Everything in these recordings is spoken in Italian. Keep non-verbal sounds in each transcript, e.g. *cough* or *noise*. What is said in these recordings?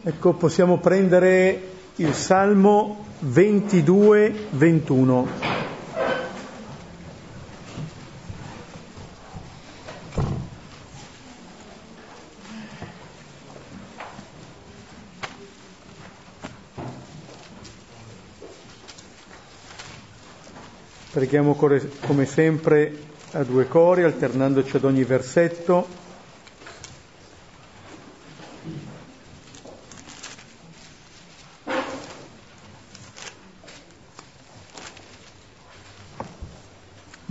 Ecco, possiamo prendere il Salmo 22-21. Preghiamo come sempre a due cori, alternandoci ad ogni versetto.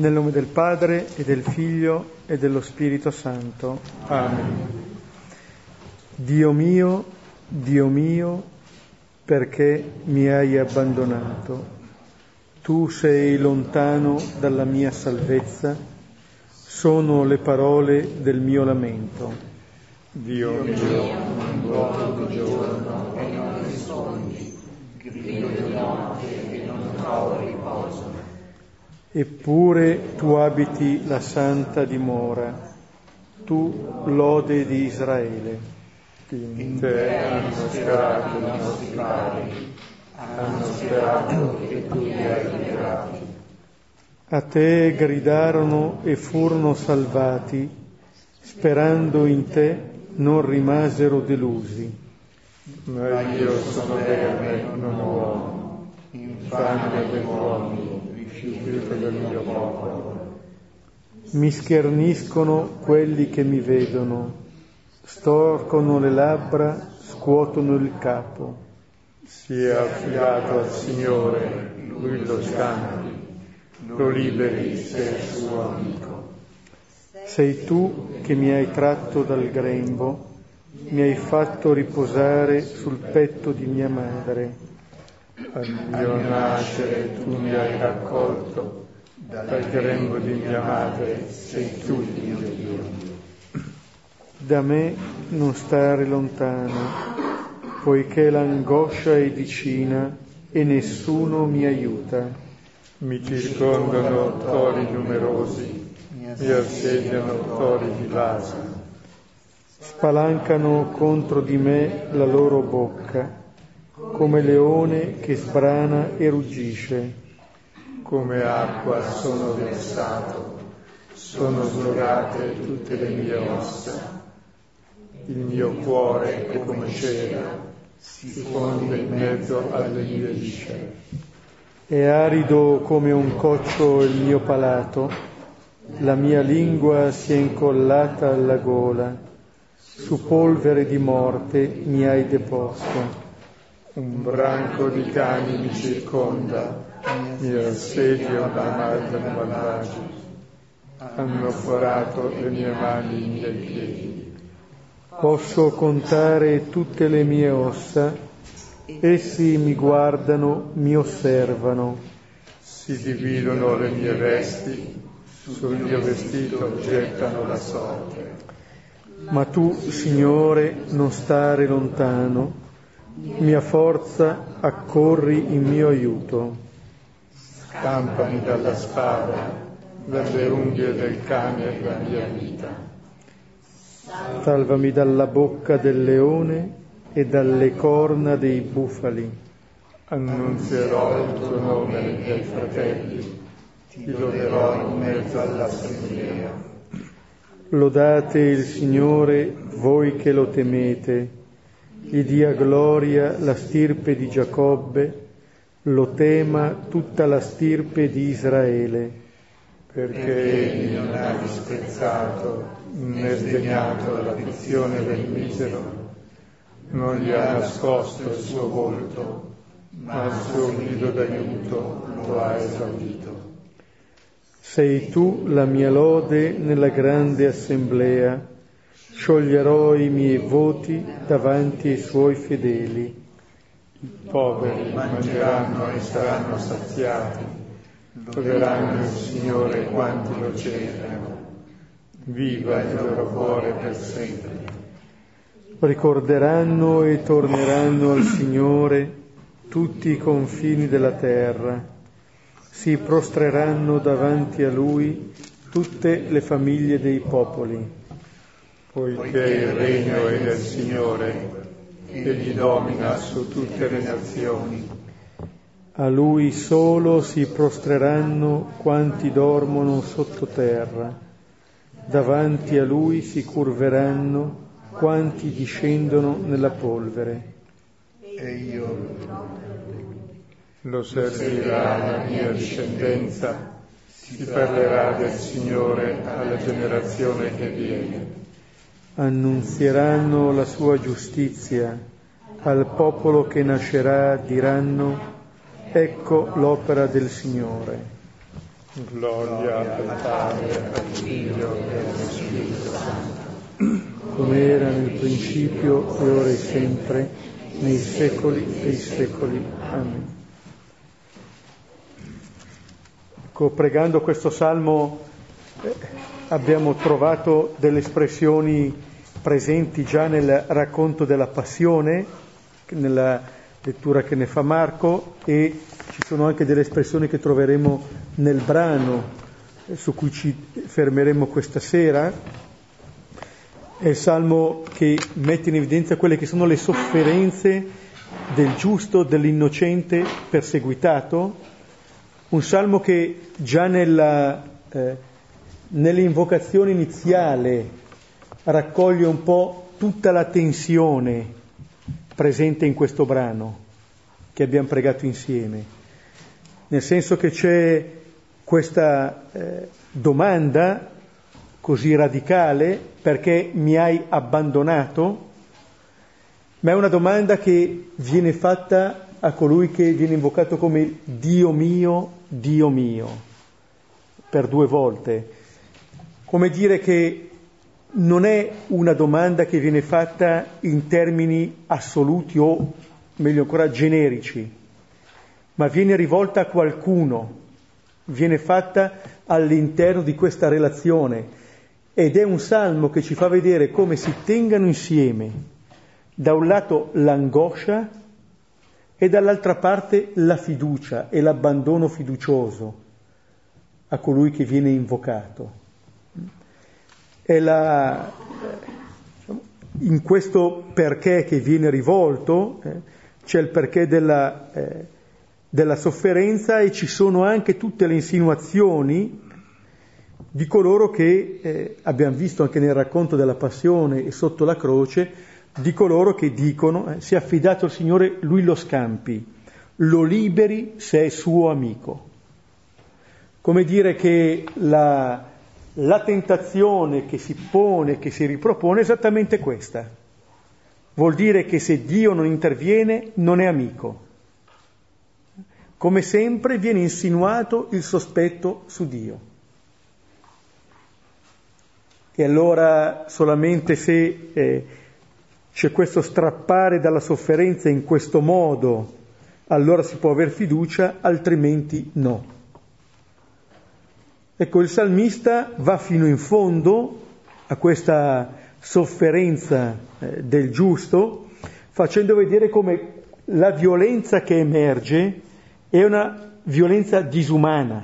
Nel nome del Padre e del Figlio e dello Spirito Santo. Amen. Dio mio, Dio mio, perché mi hai abbandonato? Tu sei lontano dalla mia salvezza, sono le parole del mio lamento. Dio mio, non giorno e non rispondi, grido di notte e non riposo Eppure tu abiti la santa dimora, tu lode di Israele. In te hanno sperato i nostri padri, hanno sperato che tu li hai liberati. A te gridarono e furono salvati, sperando in te non rimasero delusi. Ma io sono verme, non uomo, infame degli uomini rifiuto del mio popolo. Mi scherniscono quelli che mi vedono, storcono le labbra, scuotono il capo. Sia affidato al Signore, lui lo scampi, lo liberi se è suo amico. Sei tu che mi hai tratto dal grembo, mi hai fatto riposare sul petto di mia madre al mio nascere tu mi hai raccolto, dal grembo di mia madre sei tu il mio Dio. Da me non stare lontano, poiché l'angoscia è vicina e nessuno mi aiuta. Mi circondano tori numerosi, mi assediano tori di base. Spalancano contro di me la loro bocca come leone che sbrana e ruggisce. Come acqua sono versato, sono slogate tutte le mie ossa. Il mio cuore è come cera, si fonde in mezzo alle mie viscere. È arido come un coccio il mio palato, la mia lingua si è incollata alla gola, su polvere di morte mi hai deposto un branco di cani mi circonda, mi assedio da madre malvagi. Hanno forato le mie mani i miei piedi. Posso contare tutte le mie ossa, essi mi guardano, mi osservano. Si dividono le mie vesti, sul mio vestito gettano la sorte. Ma tu, Signore, non stare lontano, mia forza, accorri in mio aiuto. Scampami dalla spada, dalle unghie del cane la mia vita. Salvami dalla bocca del leone e dalle corna dei bufali. Annunzierò il tuo nome ai miei fratelli, ti loderò in mezzo all'assemblea. Lodate il Signore, voi che lo temete gli dia gloria la stirpe di Giacobbe, lo tema tutta la stirpe di Israele. Perché egli non ha disprezzato né sdegnato l'afflizione del misero, non gli ha nascosto il suo volto, ma il suo grido d'aiuto lo ha esaudito. Sei tu la mia lode nella grande assemblea, scioglierò i miei voti davanti ai suoi fedeli. I poveri mangeranno e saranno saziati, loderanno il Signore quanti lo cercano. Viva il loro cuore per sempre. Ricorderanno e torneranno al Signore tutti i confini della terra. Si prostreranno davanti a Lui tutte le famiglie dei popoli poiché il regno è del Signore egli domina su tutte le nazioni. A lui solo si prostreranno quanti dormono sottoterra, davanti a lui si curveranno quanti discendono nella polvere. E io lo servirà la mia discendenza, si parlerà del Signore alla generazione che viene annunzieranno la sua giustizia, al popolo che nascerà diranno, ecco l'opera del Signore. Gloria al Padre, al Figlio e allo Spirito Santo. Come era nel principio e ora e sempre, nei secoli dei secoli. Amen. Ecco, pregando questo salmo eh, abbiamo trovato delle espressioni presenti già nel racconto della passione, nella lettura che ne fa Marco, e ci sono anche delle espressioni che troveremo nel brano su cui ci fermeremo questa sera. È il salmo che mette in evidenza quelle che sono le sofferenze del giusto, dell'innocente perseguitato, un salmo che già nella, eh, nell'invocazione iniziale raccoglie un po' tutta la tensione presente in questo brano che abbiamo pregato insieme, nel senso che c'è questa eh, domanda così radicale perché mi hai abbandonato, ma è una domanda che viene fatta a colui che viene invocato come Dio mio, Dio mio, per due volte, come dire che non è una domanda che viene fatta in termini assoluti o, meglio ancora, generici, ma viene rivolta a qualcuno, viene fatta all'interno di questa relazione ed è un salmo che ci fa vedere come si tengano insieme da un lato l'angoscia e dall'altra parte la fiducia e l'abbandono fiducioso a colui che viene invocato. La, diciamo, in questo perché che viene rivolto eh, c'è il perché della, eh, della sofferenza e ci sono anche tutte le insinuazioni di coloro che, eh, abbiamo visto anche nel racconto della passione e sotto la croce, di coloro che dicono, eh, si è affidato al Signore, lui lo scampi, lo liberi se è suo amico. Come dire che la, la tentazione che si pone, che si ripropone è esattamente questa. Vuol dire che se Dio non interviene non è amico. Come sempre viene insinuato il sospetto su Dio. E allora solamente se eh, c'è questo strappare dalla sofferenza in questo modo, allora si può aver fiducia, altrimenti no. Ecco, il salmista va fino in fondo a questa sofferenza eh, del giusto, facendo vedere come la violenza che emerge è una violenza disumana,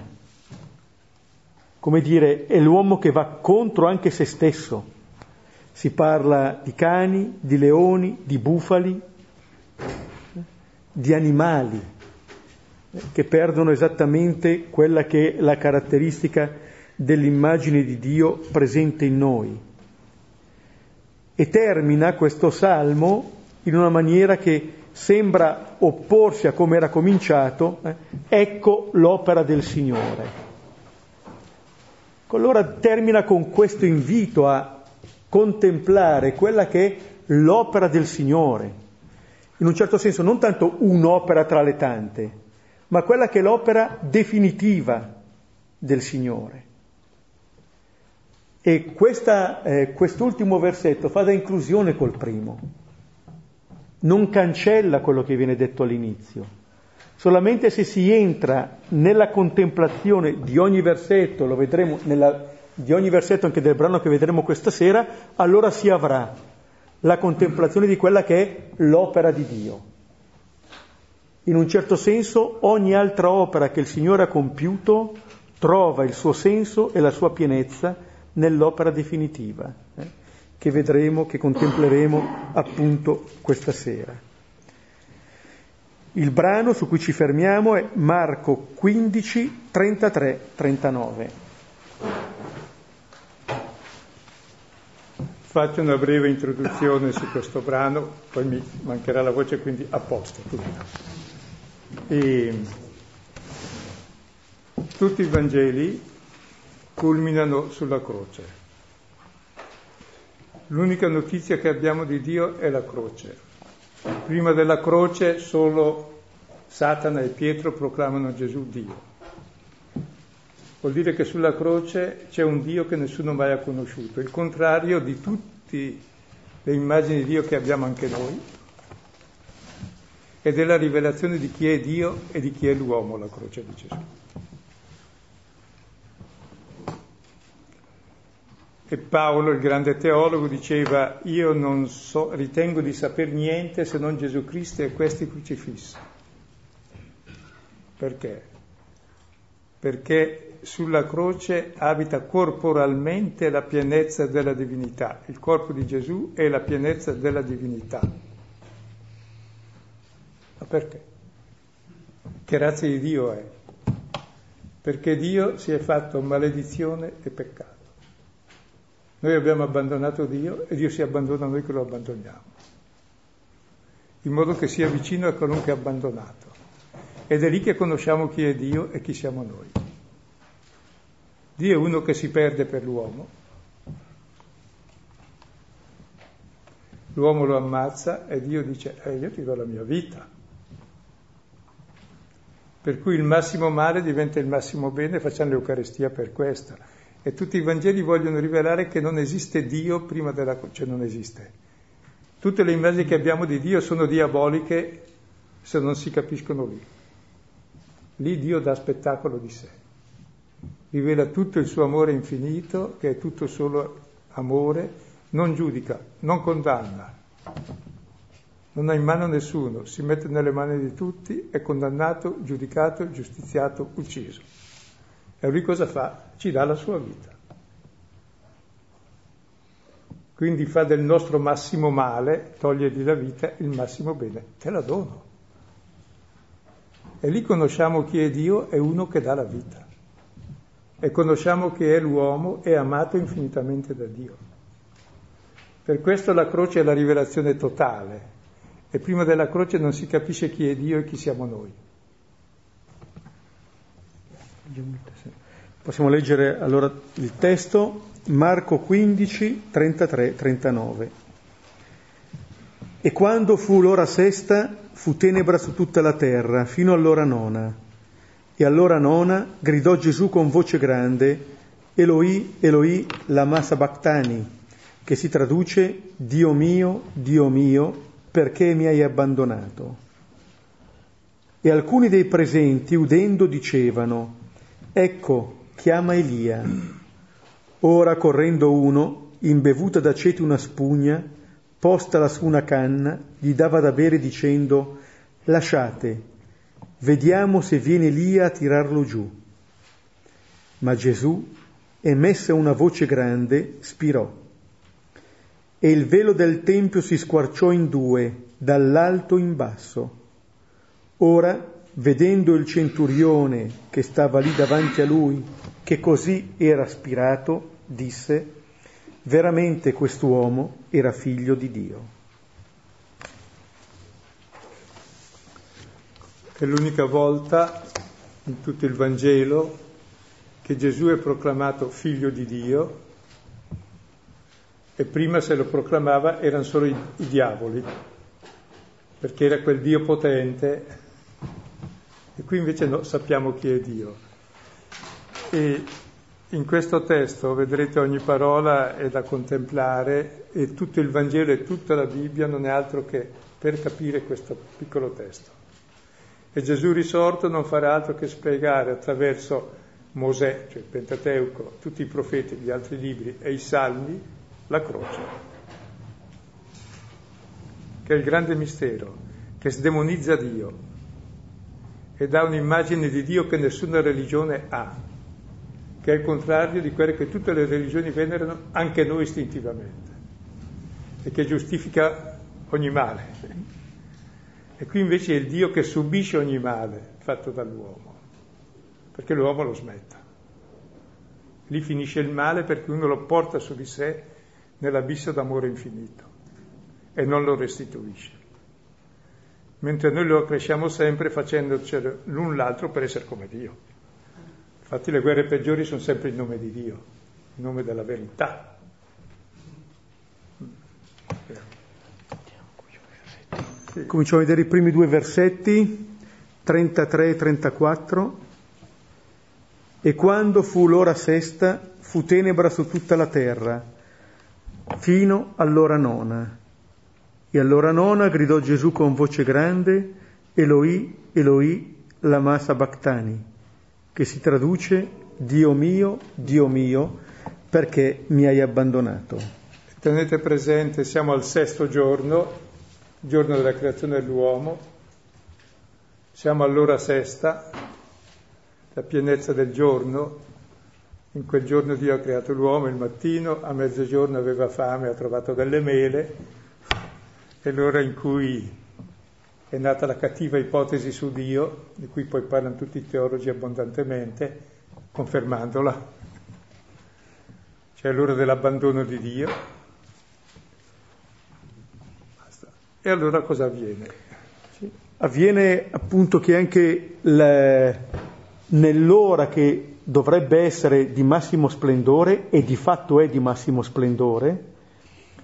come dire, è l'uomo che va contro anche se stesso. Si parla di cani, di leoni, di bufali, di animali che perdono esattamente quella che è la caratteristica dell'immagine di Dio presente in noi. E termina questo salmo in una maniera che sembra opporsi a come era cominciato, eh, ecco l'opera del Signore. Allora termina con questo invito a contemplare quella che è l'opera del Signore, in un certo senso non tanto un'opera tra le tante, ma quella che è l'opera definitiva del Signore. E questa, eh, quest'ultimo versetto fa da inclusione col primo, non cancella quello che viene detto all'inizio. Solamente se si entra nella contemplazione di ogni versetto, lo vedremo nella, di ogni versetto anche del brano che vedremo questa sera, allora si avrà la contemplazione di quella che è l'opera di Dio. In un certo senso ogni altra opera che il Signore ha compiuto trova il suo senso e la sua pienezza nell'opera definitiva, eh? che vedremo, che contempleremo appunto questa sera. Il brano su cui ci fermiamo è Marco 15, 33, 39. Faccio una breve introduzione su questo brano, poi mi mancherà la voce, quindi a posto. E tutti i Vangeli culminano sulla croce. L'unica notizia che abbiamo di Dio è la croce. Prima della croce solo Satana e Pietro proclamano Gesù Dio. Vuol dire che sulla croce c'è un Dio che nessuno mai ha conosciuto, il contrario di tutte le immagini di Dio che abbiamo anche noi, ed è la rivelazione di chi è Dio e di chi è l'uomo, la croce di Gesù. E Paolo, il grande teologo, diceva, io non so, ritengo di saper niente se non Gesù Cristo e questi crocifissi. Perché? Perché sulla croce abita corporalmente la pienezza della divinità. Il corpo di Gesù è la pienezza della divinità. Ma perché? Che razza di Dio è? Perché Dio si è fatto maledizione e peccato. Noi abbiamo abbandonato Dio e Dio si abbandona a noi che lo abbandoniamo, in modo che sia vicino a è abbandonato. Ed è lì che conosciamo chi è Dio e chi siamo noi. Dio è uno che si perde per l'uomo, l'uomo lo ammazza e Dio dice, eh, io ti do la mia vita. Per cui il massimo male diventa il massimo bene, facciamo l'Eucarestia per questo. E tutti i Vangeli vogliono rivelare che non esiste Dio prima della cioè non esiste. Tutte le immagini che abbiamo di Dio sono diaboliche se non si capiscono lì. Lì Dio dà spettacolo di sé. Rivela tutto il suo amore infinito, che è tutto solo amore, non giudica, non condanna, non ha in mano nessuno, si mette nelle mani di tutti, è condannato, giudicato, giustiziato, ucciso. E lui cosa fa? Ci dà la sua vita. Quindi fa del nostro massimo male, togliergli la vita, il massimo bene. Te la dono. E lì conosciamo chi è Dio, è uno che dà la vita. E conosciamo che è l'uomo, è amato infinitamente da Dio. Per questo la croce è la rivelazione totale. E prima della croce non si capisce chi è Dio e chi siamo noi. Possiamo leggere allora il testo, Marco 15, 33, 39. E quando fu l'ora sesta, fu tenebra su tutta la terra, fino all'ora nona. E all'ora nona gridò Gesù con voce grande, Eloi, Eloi, lama sabachthani, che si traduce Dio mio, Dio mio, perché mi hai abbandonato? E alcuni dei presenti, udendo, dicevano, Ecco, chiama Elia. Ora correndo uno, imbevuta d'aceto una spugna, postala su una canna, gli dava da bere dicendo, lasciate, vediamo se viene Elia a tirarlo giù. Ma Gesù, emessa una voce grande, spirò. E il velo del Tempio si squarciò in due, dall'alto in basso. Ora vedendo il centurione che stava lì davanti a lui, che così era aspirato, disse, veramente quest'uomo era figlio di Dio. È l'unica volta in tutto il Vangelo che Gesù è proclamato figlio di Dio e prima se lo proclamava erano solo i, i diavoli, perché era quel Dio potente e qui invece no, sappiamo chi è Dio. E in questo testo vedrete ogni parola è da contemplare e tutto il Vangelo e tutta la Bibbia non è altro che per capire questo piccolo testo. E Gesù risorto non farà altro che spiegare attraverso Mosè, cioè il Pentateuco, tutti i profeti, gli altri libri e i salmi, la croce, che è il grande mistero, che sdemonizza Dio, e dà un'immagine di Dio che nessuna religione ha, che è il contrario di quelle che tutte le religioni venerano, anche noi istintivamente. e che giustifica ogni male. E qui invece è il Dio che subisce ogni male fatto dall'uomo, perché l'uomo lo smetta. Lì finisce il male perché uno lo porta su di sé nell'abisso d'amore infinito e non lo restituisce. Mentre noi lo cresciamo sempre facendoci l'un l'altro per essere come Dio. Infatti le guerre peggiori sono sempre in nome di Dio, in nome della verità. Cominciamo a vedere i primi due versetti, 33 e 34. E quando fu l'ora sesta, fu tenebra su tutta la terra, fino all'ora nona. E all'ora nona gridò Gesù con voce grande, Eloi, Eloi, lama sabachthani, che si traduce Dio mio, Dio mio, perché mi hai abbandonato. Tenete presente, siamo al sesto giorno, giorno della creazione dell'uomo, siamo all'ora sesta, la pienezza del giorno, in quel giorno Dio ha creato l'uomo il mattino, a mezzogiorno aveva fame, ha trovato delle mele, è l'ora in cui è nata la cattiva ipotesi su Dio, di cui poi parlano tutti i teologi abbondantemente, confermandola. C'è l'ora dell'abbandono di Dio, E allora cosa avviene? Avviene appunto che anche le, nell'ora che dovrebbe essere di massimo splendore, e di fatto è di massimo splendore,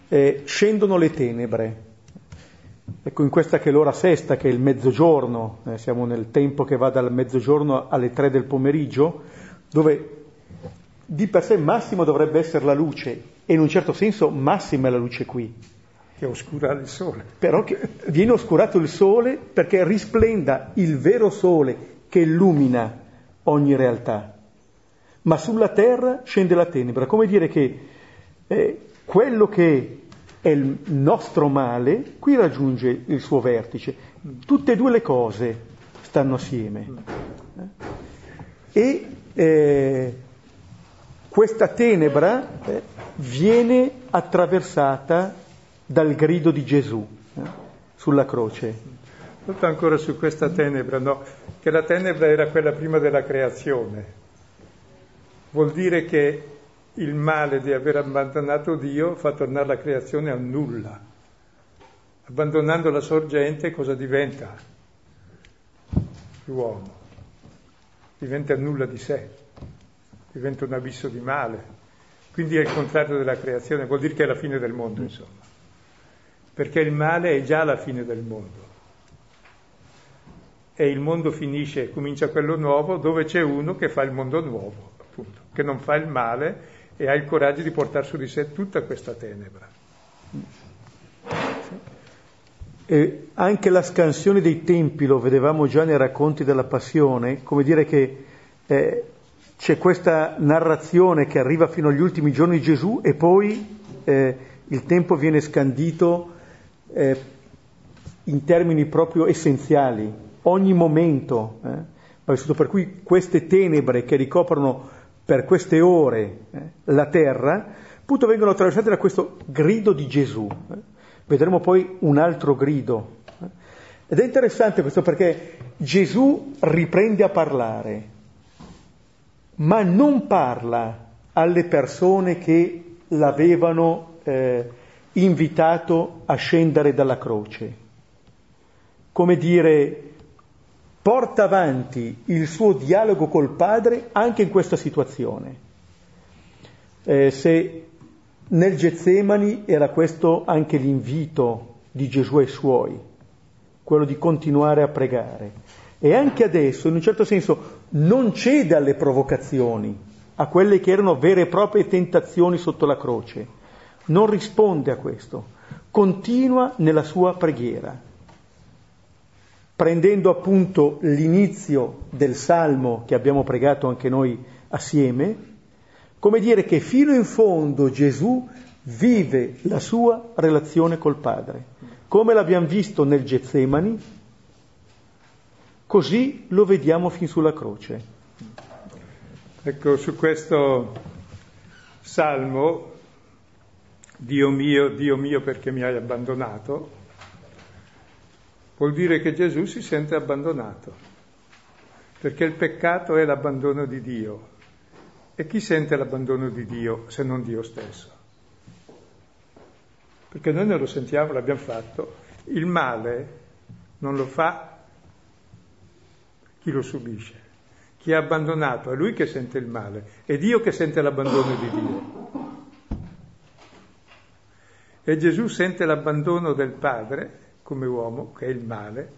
eh, scendono le tenebre. Ecco, in questa che è l'ora sesta, che è il mezzogiorno, eh, siamo nel tempo che va dal mezzogiorno alle tre del pomeriggio, dove di per sé massimo dovrebbe essere la luce, e in un certo senso massima è la luce qui che oscura il sole. Però viene oscurato il sole perché risplenda il vero sole che illumina ogni realtà. Ma sulla terra scende la tenebra, come dire che eh, quello che è il nostro male qui raggiunge il suo vertice. Tutte e due le cose stanno assieme. E eh, questa tenebra eh, viene attraversata dal grido di Gesù eh, sulla croce. Tutto ancora su questa tenebra, no? Che la tenebra era quella prima della creazione. Vuol dire che il male di aver abbandonato Dio fa tornare la creazione a nulla. Abbandonando la sorgente cosa diventa? L'uomo. Diventa nulla di sé, diventa un abisso di male. Quindi è il contrario della creazione, vuol dire che è la fine del mondo, insomma perché il male è già la fine del mondo. E il mondo finisce, comincia quello nuovo, dove c'è uno che fa il mondo nuovo, che non fa il male e ha il coraggio di portare su di sé tutta questa tenebra. E anche la scansione dei tempi lo vedevamo già nei racconti della Passione, come dire che eh, c'è questa narrazione che arriva fino agli ultimi giorni di Gesù e poi eh, il tempo viene scandito eh, in termini proprio essenziali, ogni momento, eh, per cui queste tenebre che ricoprono per queste ore eh, la terra, appunto vengono attraversate da questo grido di Gesù. Eh. Vedremo poi un altro grido. Eh. Ed è interessante questo perché Gesù riprende a parlare, ma non parla alle persone che l'avevano eh, invitato a scendere dalla croce. Come dire, porta avanti il suo dialogo col Padre anche in questa situazione. Eh, se nel Getsemani era questo anche l'invito di Gesù ai suoi, quello di continuare a pregare. E anche adesso, in un certo senso, non cede alle provocazioni, a quelle che erano vere e proprie tentazioni sotto la croce non risponde a questo, continua nella sua preghiera, prendendo appunto l'inizio del salmo che abbiamo pregato anche noi assieme, come dire che fino in fondo Gesù vive la sua relazione col Padre, come l'abbiamo visto nel Getsemani, così lo vediamo fin sulla croce. Ecco, su questo salmo Dio mio, Dio mio perché mi hai abbandonato, vuol dire che Gesù si sente abbandonato, perché il peccato è l'abbandono di Dio. E chi sente l'abbandono di Dio se non Dio stesso? Perché noi non lo sentiamo, l'abbiamo fatto. Il male non lo fa chi lo subisce. Chi è abbandonato è lui che sente il male, è Dio che sente l'abbandono di Dio. E Gesù sente l'abbandono del Padre come uomo, che è il male.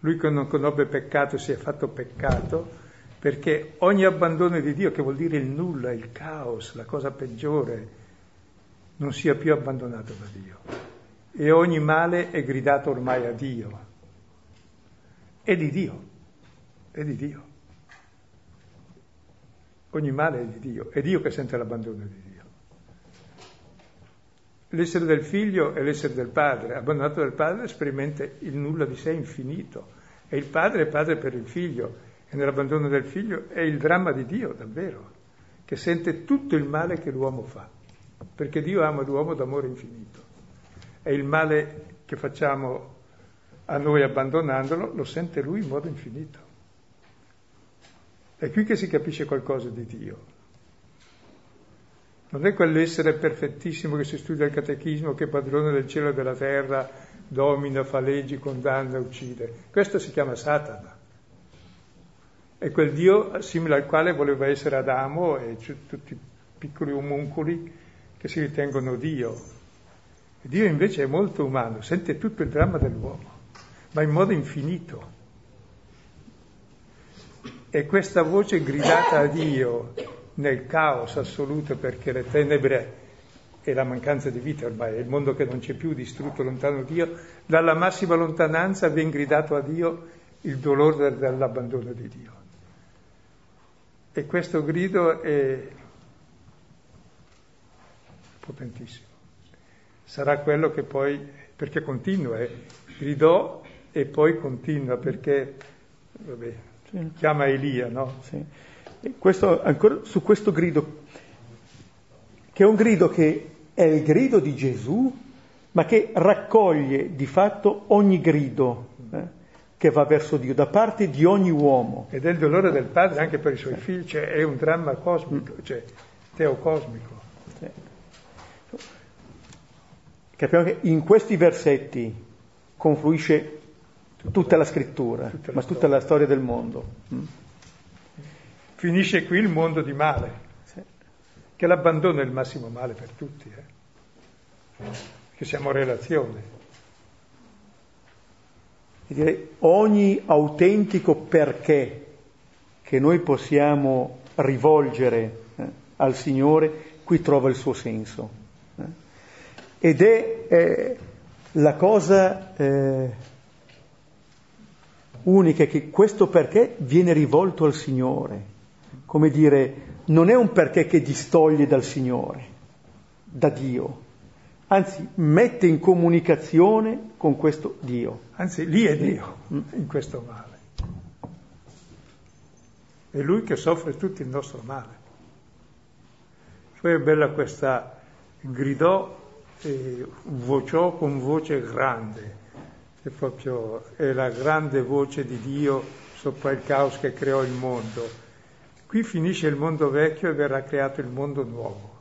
Lui che non conobbe peccato si è fatto peccato perché ogni abbandono di Dio, che vuol dire il nulla, il caos, la cosa peggiore, non sia più abbandonato da Dio. E ogni male è gridato ormai a Dio. È di Dio, è di Dio. Ogni male è di Dio, è Dio che sente l'abbandono di Dio. L'essere del figlio è l'essere del padre, abbandonato dal padre sperimenta il nulla di sé infinito. E il padre è padre per il figlio, e nell'abbandono del figlio è il dramma di Dio, davvero, che sente tutto il male che l'uomo fa, perché Dio ama l'uomo d'amore infinito. E il male che facciamo a noi abbandonandolo lo sente lui in modo infinito. È qui che si capisce qualcosa di Dio. Non è quell'essere perfettissimo che si studia al catechismo, che è padrone del cielo e della terra, domina, fa leggi, condanna, uccide. Questo si chiama Satana. È quel Dio simile al quale voleva essere Adamo e tutti i piccoli omuncoli che si ritengono Dio. Dio invece è molto umano, sente tutto il dramma dell'uomo, ma in modo infinito. E questa voce gridata a Dio nel caos assoluto perché le tenebre e la mancanza di vita ormai è il mondo che non c'è più, distrutto lontano Dio, dalla massima lontananza viene gridato a Dio il dolore dell'abbandono di Dio. E questo grido è potentissimo. Sarà quello che poi, perché continua, eh, gridò e poi continua, perché vabbè, sì. chiama Elia, no? Sì. Questo, ancora su questo grido, che è un grido che è il grido di Gesù, ma che raccoglie di fatto ogni grido eh, che va verso Dio, da parte di ogni uomo. Ed è il dolore del padre anche per i suoi figli, cioè è un dramma cosmico, mm. cioè teocosmico. Sì. Capiamo che in questi versetti confluisce tutta la scrittura, tutta la ma storia. tutta la storia del mondo. Finisce qui il mondo di male, che l'abbandono è il massimo male per tutti, eh? che siamo relazione. Direi, ogni autentico perché che noi possiamo rivolgere eh, al Signore, qui trova il suo senso. Eh? Ed è eh, la cosa eh, unica che questo perché viene rivolto al Signore come dire, non è un perché che distoglie dal Signore, da Dio, anzi mette in comunicazione con questo Dio. Anzi, lì è Dio in questo male. È Lui che soffre tutto il nostro male. Poi è bella questa gridò e vociò con voce grande, è proprio è la grande voce di Dio sopra il caos che creò il mondo Qui finisce il mondo vecchio e verrà creato il mondo nuovo.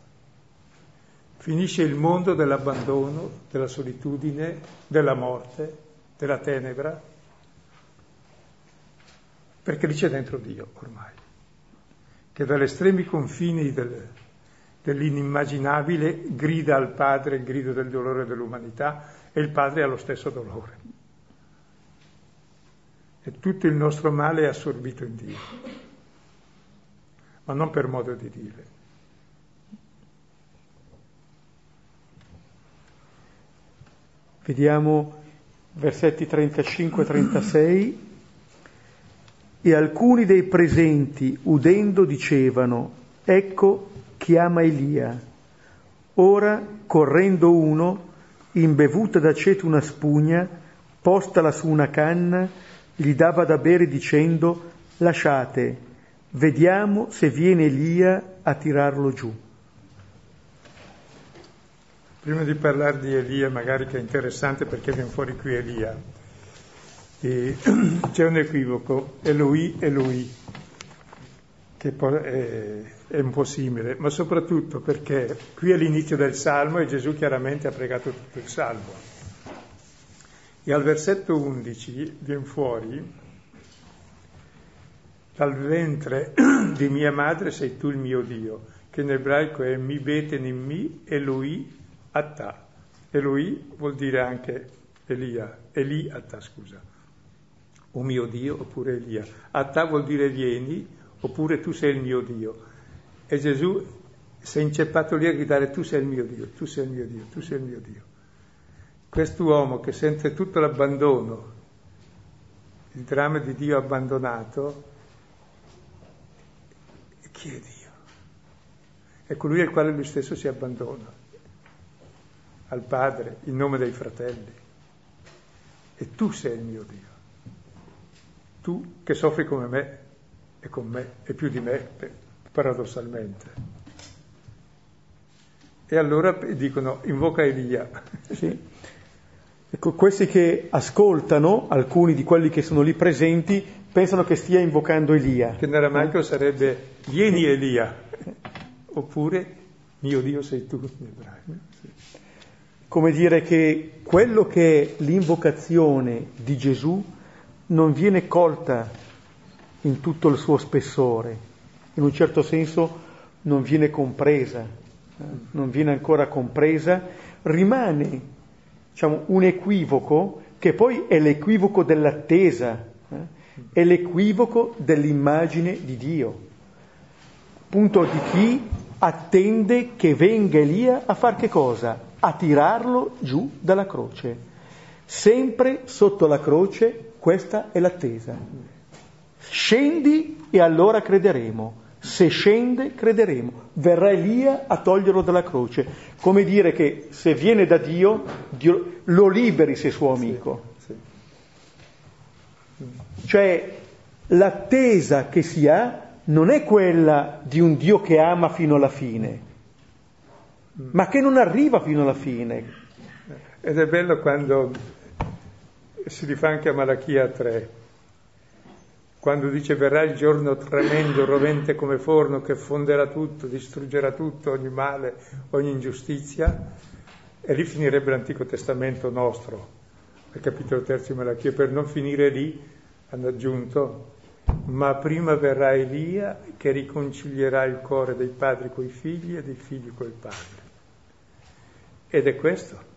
Finisce il mondo dell'abbandono, della solitudine, della morte, della tenebra, perché lì c'è dentro Dio ormai, che dagli estremi confini del, dell'inimmaginabile grida al Padre il grido del dolore dell'umanità e il Padre ha lo stesso dolore. E tutto il nostro male è assorbito in Dio ma non per modo di dire. Vediamo versetti 35-36. E alcuni dei presenti, udendo, dicevano, ecco, chiama Elia. Ora, correndo uno, imbevuta d'aceto una spugna, postala su una canna, gli dava da bere dicendo, lasciate, Vediamo se viene Elia a tirarlo giù. Prima di parlare di Elia, magari che è interessante perché viene fuori qui Elia, e *clears throat* c'è un equivoco, Eloi, Eloi, che è, un po' simile, ma soprattutto perché qui è l'inizio del Salmo e Gesù chiaramente ha pregato tutto il Salmo. E al versetto 11 viene fuori, dal ventre di mia madre sei tu il mio Dio, che in ebraico è mi beten in mi Eloi Atta. Eloi vuol dire anche Elia, Eli Atta, scusa. O mio Dio, oppure Elia. Atta vuol dire vieni, oppure tu sei il mio Dio. E Gesù si è inceppato lì a gridare tu sei il mio Dio, tu sei il mio Dio, tu sei il mio Dio. Quest'uomo che sente tutto l'abbandono, il dramma di Dio abbandonato, chi è Dio? È colui al quale lui stesso si abbandona al Padre in nome dei fratelli. E tu sei il mio Dio. Tu che soffri come me e con me e più di me, paradossalmente. E allora dicono, invoca Elia. Sì. Ecco, questi che ascoltano, alcuni di quelli che sono lì presenti, pensano che stia invocando Elia. Che nell'aramaico sarebbe, vieni Elia, *laughs* oppure mio Dio sei tu in ebraico. Sì come dire che quello che è l'invocazione di Gesù non viene colta in tutto il suo spessore, in un certo senso non viene compresa, non viene ancora compresa, rimane diciamo, un equivoco che poi è l'equivoco dell'attesa, eh, è l'equivoco dell'immagine di Dio, appunto di chi attende che venga Elia a far che cosa? a tirarlo giù dalla croce. Sempre sotto la croce, questa è l'attesa. Scendi e allora crederemo. Se scende, crederemo. Verrà Elia a toglierlo dalla croce. Come dire che se viene da Dio, Dio lo liberi se suo amico. Cioè, l'attesa che si ha non è quella di un Dio che ama fino alla fine, ma che non arriva fino alla fine. Ed è bello quando si rifà anche a Malachia 3, quando dice verrà il giorno tremendo, rovente come forno, che fonderà tutto, distruggerà tutto, ogni male, ogni ingiustizia, e lì finirebbe l'Antico Testamento nostro, al capitolo terzo di Malachia, per non finire lì hanno aggiunto ma prima verrà Elia che riconcilierà il cuore dei padri coi figli e dei figli col padre. Ed è questo.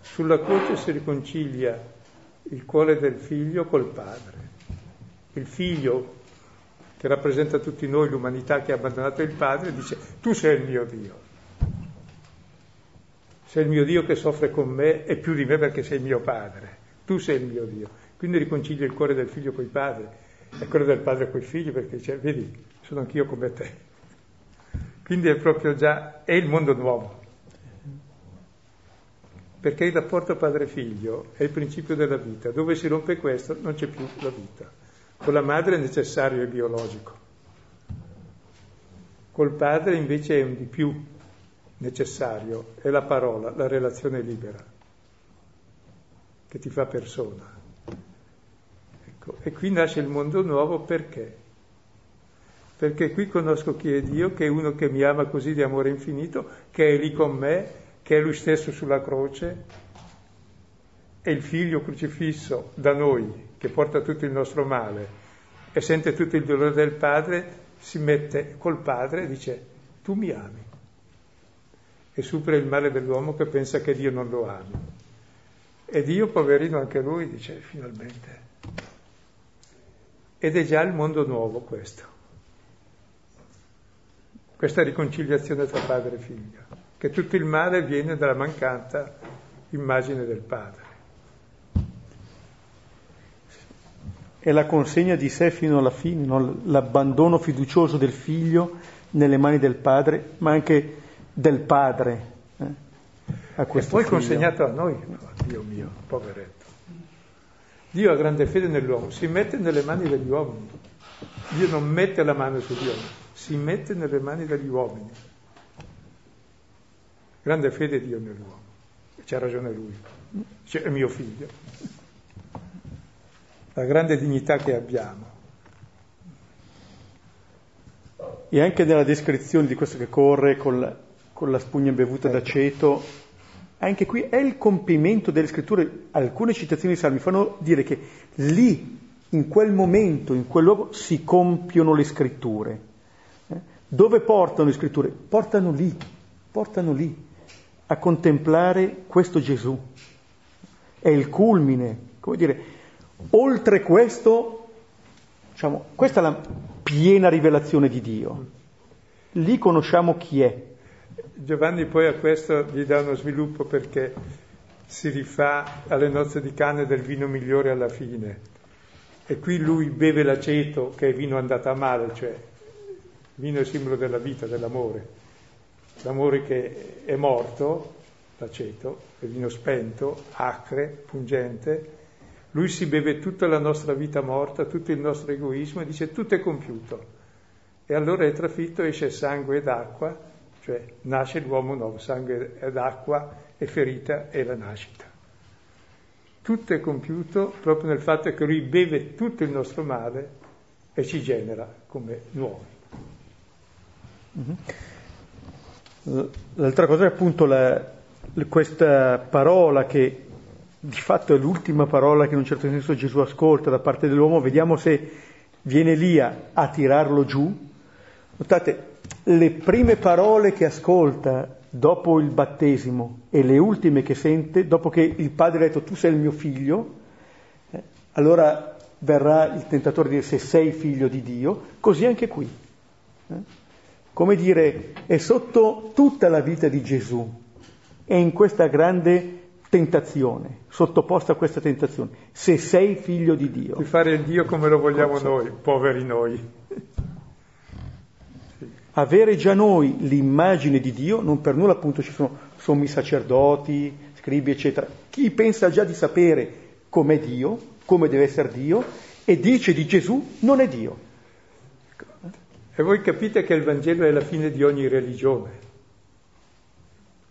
Sulla croce si riconcilia il cuore del figlio col padre. Il figlio, che rappresenta tutti noi, l'umanità che ha abbandonato il padre, dice tu sei il mio Dio. Sei il mio Dio che soffre con me e più di me perché sei il mio padre. Tu sei il mio Dio. Quindi riconcilia il cuore del figlio col padre e quello del padre coi figli perché dice, vedi, sono anch'io come te. Quindi è proprio già, è il mondo nuovo perché il rapporto padre-figlio è il principio della vita. Dove si rompe questo non c'è più la vita. Con la madre è necessario e biologico. Col padre invece è un di più necessario, è la parola, la relazione libera, che ti fa persona. Ecco, e qui nasce il mondo nuovo perché? Perché qui conosco chi è Dio, che è uno che mi ama così di amore infinito, che è lì con me che è lui stesso sulla croce, e il figlio crocifisso da noi, che porta tutto il nostro male e sente tutto il dolore del padre, si mette col padre e dice tu mi ami e supera il male dell'uomo che pensa che Dio non lo ami. E Dio, poverino anche lui, dice finalmente. Ed è già il mondo nuovo questo, questa riconciliazione tra padre e figlio che tutto il male viene dalla mancata immagine del padre. È la consegna di sé fino alla fine, no? l'abbandono fiducioso del figlio nelle mani del padre, ma anche del padre. Eh? A e poi consegnato a noi, oh, Dio mio, poveretto. Dio ha grande fede nell'uomo, si mette nelle mani degli uomini. Dio non mette la mano sugli uomini, si mette nelle mani degli uomini Grande fede Dio nell'uomo. C'ha ragione lui. È mio figlio. La grande dignità che abbiamo. E anche nella descrizione di questo che corre con la, con la spugna imbevuta ecco. d'aceto, anche qui è il compimento delle scritture. Alcune citazioni dei salmi fanno dire che lì, in quel momento, in quel luogo, si compiono le scritture. Eh? Dove portano le scritture? Portano lì, portano lì, a contemplare questo Gesù. È il culmine, come dire, oltre questo, diciamo, questa è la piena rivelazione di Dio. Lì conosciamo chi è. Giovanni poi a questo gli dà uno sviluppo perché si rifà alle nozze di cane del vino migliore alla fine. E qui lui beve l'aceto che è vino andato a male, cioè il vino è simbolo della vita, dell'amore. L'amore che è morto, l'aceto, è vino spento, acre, pungente, lui si beve tutta la nostra vita morta, tutto il nostro egoismo e dice tutto è compiuto. E allora è trafitto, esce sangue ed acqua, cioè nasce l'uomo nuovo, sangue ed acqua e ferita è la nascita. Tutto è compiuto proprio nel fatto che lui beve tutto il nostro male e ci genera come nuovi. Mm-hmm. L'altra cosa è appunto la, questa parola che di fatto è l'ultima parola che in un certo senso Gesù ascolta da parte dell'uomo, vediamo se viene Elia a tirarlo giù. Notate, le prime parole che ascolta dopo il battesimo e le ultime che sente, dopo che il padre ha detto tu sei il mio figlio, eh, allora verrà il tentatore a dire se sei figlio di Dio, così anche qui. Eh? Come dire, è sotto tutta la vita di Gesù, è in questa grande tentazione, sottoposta a questa tentazione, se sei figlio di Dio. Di fare il Dio come lo vogliamo Cosa? noi, poveri noi. Avere già noi l'immagine di Dio, non per nulla appunto ci sono sommi sacerdoti, scribi, eccetera. Chi pensa già di sapere com'è Dio, come deve essere Dio, e dice di Gesù non è Dio. E voi capite che il Vangelo è la fine di ogni religione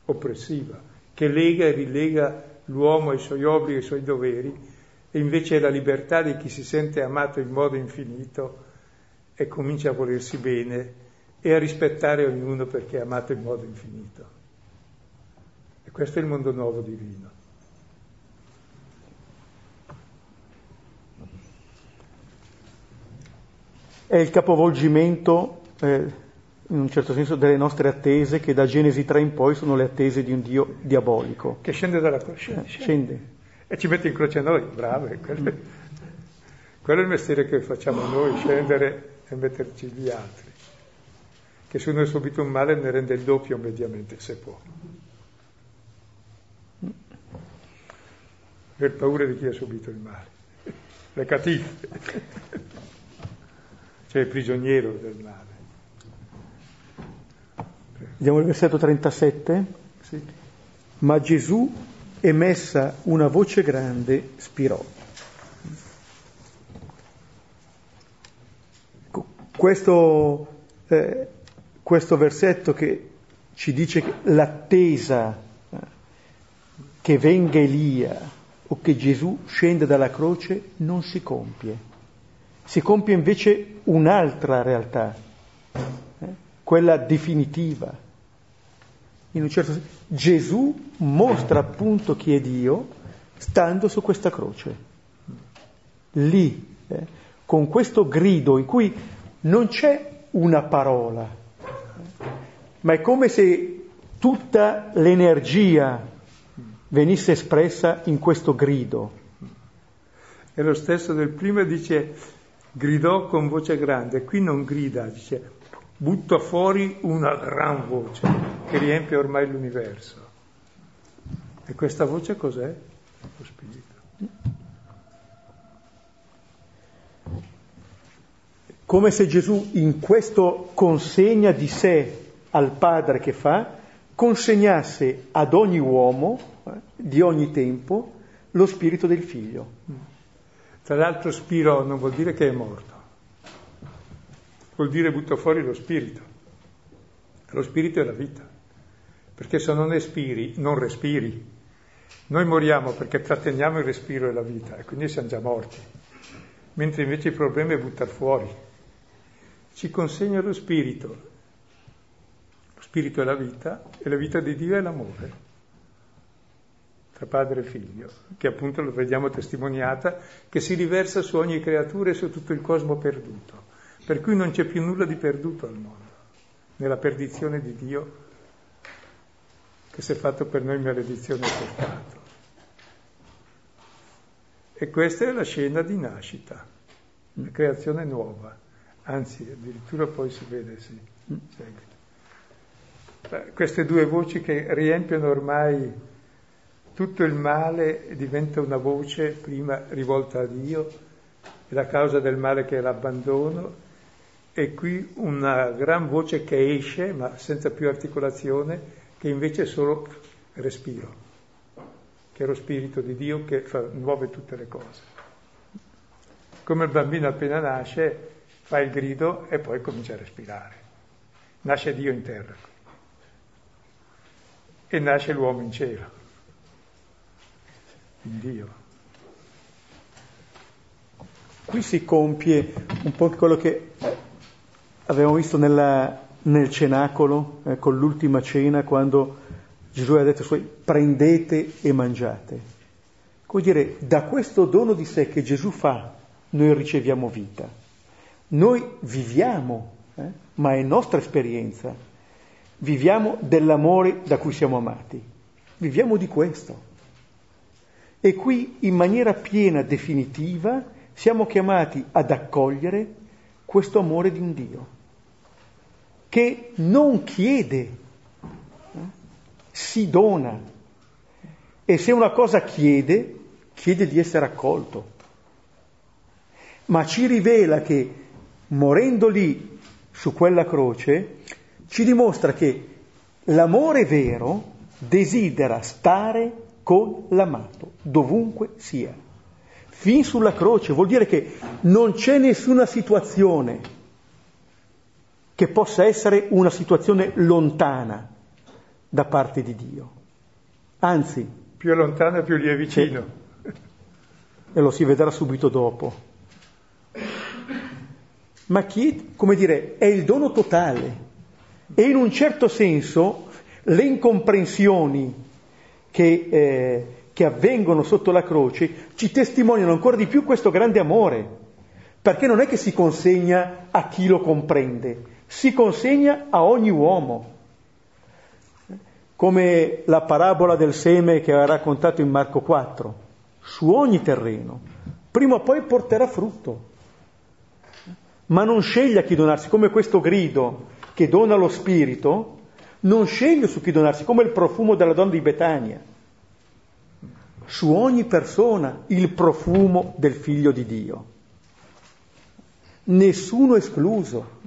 oppressiva che lega e rilega l'uomo ai suoi obblighi ai suoi doveri, e invece è la libertà di chi si sente amato in modo infinito e comincia a volersi bene e a rispettare ognuno perché è amato in modo infinito. E questo è il mondo nuovo divino. È il capovolgimento eh, in un certo senso delle nostre attese che da Genesi 3 in poi sono le attese di un Dio diabolico. Che scende dalla croce. Eh, scende. E ci mette in croce a noi, brave. Quello, mm. quello è il mestiere che facciamo noi, scendere e metterci gli altri. Che se uno ha subito un male ne rende il doppio mediamente, se può. Per paura di chi ha subito il male. Le catife. Cioè il prigioniero del male. Vediamo il versetto 37. Sì. Ma Gesù, emessa una voce grande, spirò. Questo, eh, questo versetto che ci dice che l'attesa eh, che venga Elia o che Gesù scenda dalla croce non si compie. Si compie invece un'altra realtà, eh, quella definitiva, in un certo senso, Gesù mostra appunto chi è Dio stando su questa croce. Lì, eh, con questo grido in cui non c'è una parola, ma è come se tutta l'energia venisse espressa in questo grido. E lo stesso del primo dice gridò con voce grande, qui non grida, dice butta fuori una gran voce che riempie ormai l'universo. E questa voce cos'è? Lo Spirito. Come se Gesù in questo consegna di sé al Padre che fa, consegnasse ad ogni uomo eh, di ogni tempo lo spirito del figlio. Tra l'altro spiro non vuol dire che è morto vuol dire butta fuori lo spirito. Lo spirito è la vita. perché se non espiri, non respiri. Noi moriamo perché tratteniamo il respiro e la vita e quindi siamo già morti, mentre invece il problema è buttare fuori. Ci consegna lo spirito. Spirito è la vita e la vita di Dio è l'amore tra padre e figlio, che appunto lo vediamo testimoniata, che si riversa su ogni creatura e su tutto il cosmo perduto. Per cui non c'è più nulla di perduto al mondo, nella perdizione di Dio che si è fatto per noi maledizione e peccato. E questa è la scena di nascita, la creazione nuova, anzi addirittura poi si vede, sì, seguito. Queste due voci che riempiono ormai tutto il male diventa una voce prima rivolta a Dio, è la causa del male che è l'abbandono, e qui una gran voce che esce, ma senza più articolazione, che invece è solo respiro, che è lo Spirito di Dio che fa, muove tutte le cose. Come il bambino appena nasce fa il grido e poi comincia a respirare. Nasce Dio in terra e nasce l'uomo in cielo in Dio. Qui si compie un po' quello che avevamo visto nella, nel cenacolo, eh, con l'ultima cena, quando Gesù ha detto ai suoi prendete e mangiate. Come dire, da questo dono di sé che Gesù fa, noi riceviamo vita. Noi viviamo, eh, ma è nostra esperienza. Viviamo dell'amore da cui siamo amati. Viviamo di questo. E qui in maniera piena, definitiva, siamo chiamati ad accogliere questo amore di un Dio, che non chiede, si dona. E se una cosa chiede, chiede di essere accolto. Ma ci rivela che morendo lì su quella croce, ci dimostra che l'amore vero desidera stare con l'amato, dovunque sia. Fin sulla croce vuol dire che non c'è nessuna situazione che possa essere una situazione lontana da parte di Dio. Anzi, più è lontana più gli è vicino. E lo si vedrà subito dopo. Ma chi, come dire, è il dono totale. E in un certo senso le incomprensioni che, eh, che avvengono sotto la croce ci testimoniano ancora di più questo grande amore, perché non è che si consegna a chi lo comprende, si consegna a ogni uomo. Come la parabola del seme che ha raccontato in Marco 4, su ogni terreno, prima o poi porterà frutto. Ma non sceglie a chi donarsi, come questo grido che dona lo spirito, non sceglie su chi donarsi, come il profumo della donna di Betania. Su ogni persona il profumo del figlio di Dio. Nessuno escluso.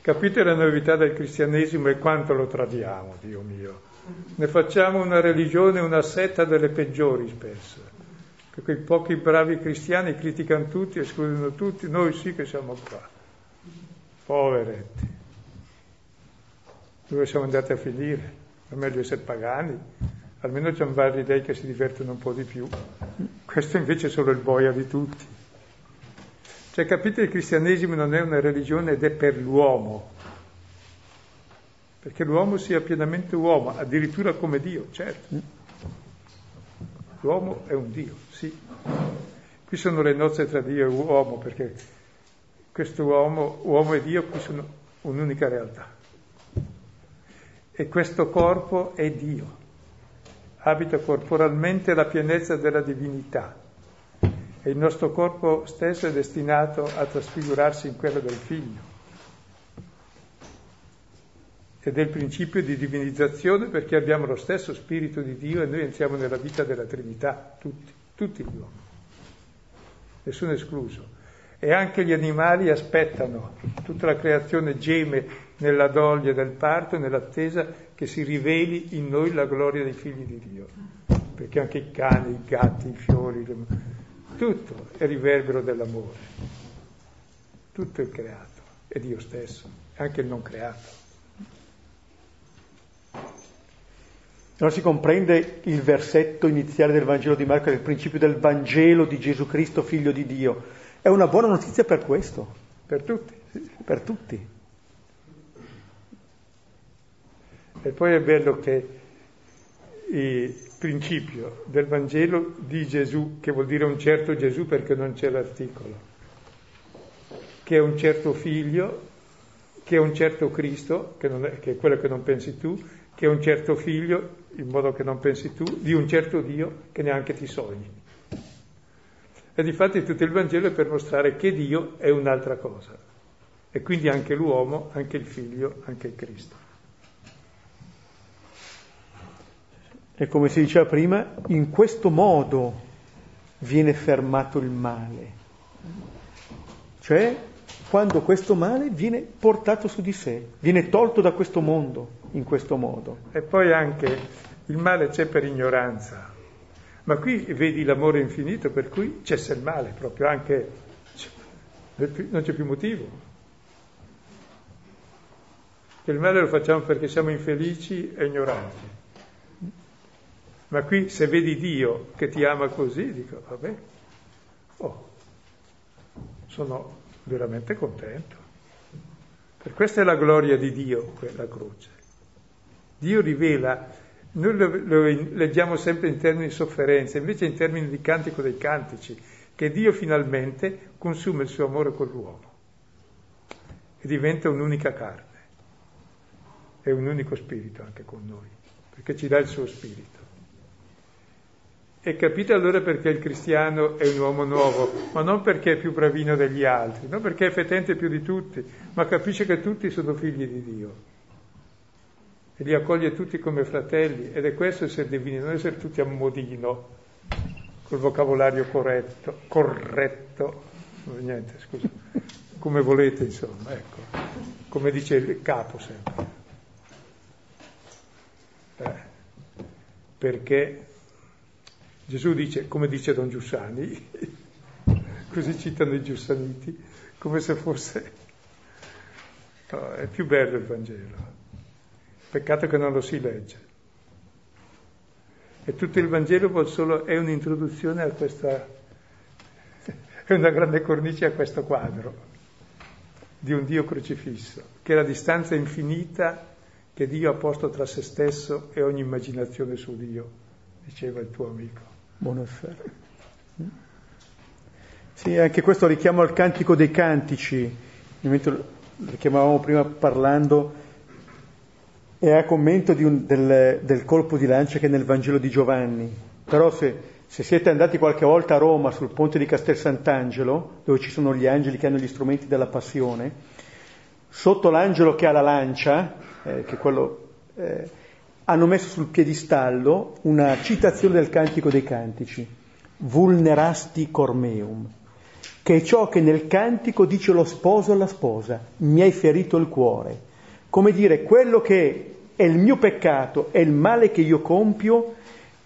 Capite la novità del cristianesimo e quanto lo tradiamo, Dio mio. Ne facciamo una religione, una setta delle peggiori spesso. Che quei pochi bravi cristiani criticano tutti, escludono tutti, noi sì che siamo qua. Poveretti dove siamo andati a finire? È meglio essere pagani, almeno c'è un vari dei che si divertono un po' di più. Questo invece è solo il boia di tutti. Cioè, capite, il cristianesimo non è una religione ed è per l'uomo, perché l'uomo sia pienamente uomo, addirittura come Dio, certo. L'uomo è un Dio, sì. Qui sono le nozze tra Dio e uomo, perché questo uomo, uomo e Dio, qui sono un'unica realtà e questo corpo è Dio, abita corporalmente la pienezza della divinità e il nostro corpo stesso è destinato a trasfigurarsi in quello del Figlio. Ed è il principio di divinizzazione perché abbiamo lo stesso Spirito di Dio e noi entriamo nella vita della Trinità, tutti, tutti gli uomini, nessuno escluso. E anche gli animali aspettano, tutta la creazione geme nella doglia del parto e nell'attesa che si riveli in noi la gloria dei figli di Dio. Perché anche i cani, i gatti, i fiori, tutto è riverbero dell'amore. Tutto è creato, è Dio stesso, anche il non creato. Allora si comprende il versetto iniziale del Vangelo di Marco, il principio del Vangelo di Gesù Cristo, figlio di Dio. È una buona notizia per questo. Per tutti. Per tutti. E poi è bello che il principio del Vangelo di Gesù, che vuol dire un certo Gesù perché non c'è l'articolo, che è un certo figlio, che è un certo Cristo, che, è, che è quello che non pensi tu, che è un certo figlio, in modo che non pensi tu, di un certo Dio che neanche ti sogni. E difatti tutto il Vangelo è per mostrare che Dio è un'altra cosa. E quindi anche l'uomo, anche il figlio, anche il Cristo. E come si diceva prima, in questo modo viene fermato il male. Cioè quando questo male viene portato su di sé, viene tolto da questo mondo in questo modo. E poi anche il male c'è per ignoranza, ma qui vedi l'amore infinito per cui cessa il male, proprio anche non c'è più motivo. Che il male lo facciamo perché siamo infelici e ignoranti. Ma qui se vedi Dio che ti ama così, dico, vabbè, oh, sono veramente contento. Per questa è la gloria di Dio, quella croce. Dio rivela, noi lo, lo leggiamo sempre in termini di sofferenza, invece in termini di cantico dei cantici, che Dio finalmente consuma il suo amore con l'uomo e diventa un'unica carne e un unico spirito anche con noi, perché ci dà il suo spirito. E capite allora perché il cristiano è un uomo nuovo, ma non perché è più bravino degli altri, non perché è fetente più di tutti, ma capisce che tutti sono figli di Dio e li accoglie tutti come fratelli ed è questo essere divini, non essere tutti a modino, col vocabolario corretto, corretto, niente, scusa, come volete insomma, ecco, come dice il capo sempre. Eh, perché Gesù dice, come dice Don Giussani, *laughs* così citano i Giussaniti, come se fosse... No, è più bello il Vangelo. Peccato che non lo si legge. E tutto il Vangelo solo, è un'introduzione a questa, è una grande cornice a questo quadro di un Dio crocifisso, che è la distanza infinita che Dio ha posto tra se stesso e ogni immaginazione su Dio, diceva il tuo amico. Buono afferro. Sì, anche questo richiamo al cantico dei cantici, lo richiamavamo prima parlando e a commento un, del, del, colpo di lancia che è nel Vangelo di Giovanni. Però se, se, siete andati qualche volta a Roma sul ponte di Castel Sant'Angelo, dove ci sono gli angeli che hanno gli strumenti della passione, sotto l'angelo che ha la lancia, eh, che quello, eh, hanno messo sul piedistallo una citazione del Cantico dei Cantici, vulnerasti cormeum, che è ciò che nel cantico dice lo sposo alla sposa, mi hai ferito il cuore come dire, quello che è il mio peccato, è il male che io compio,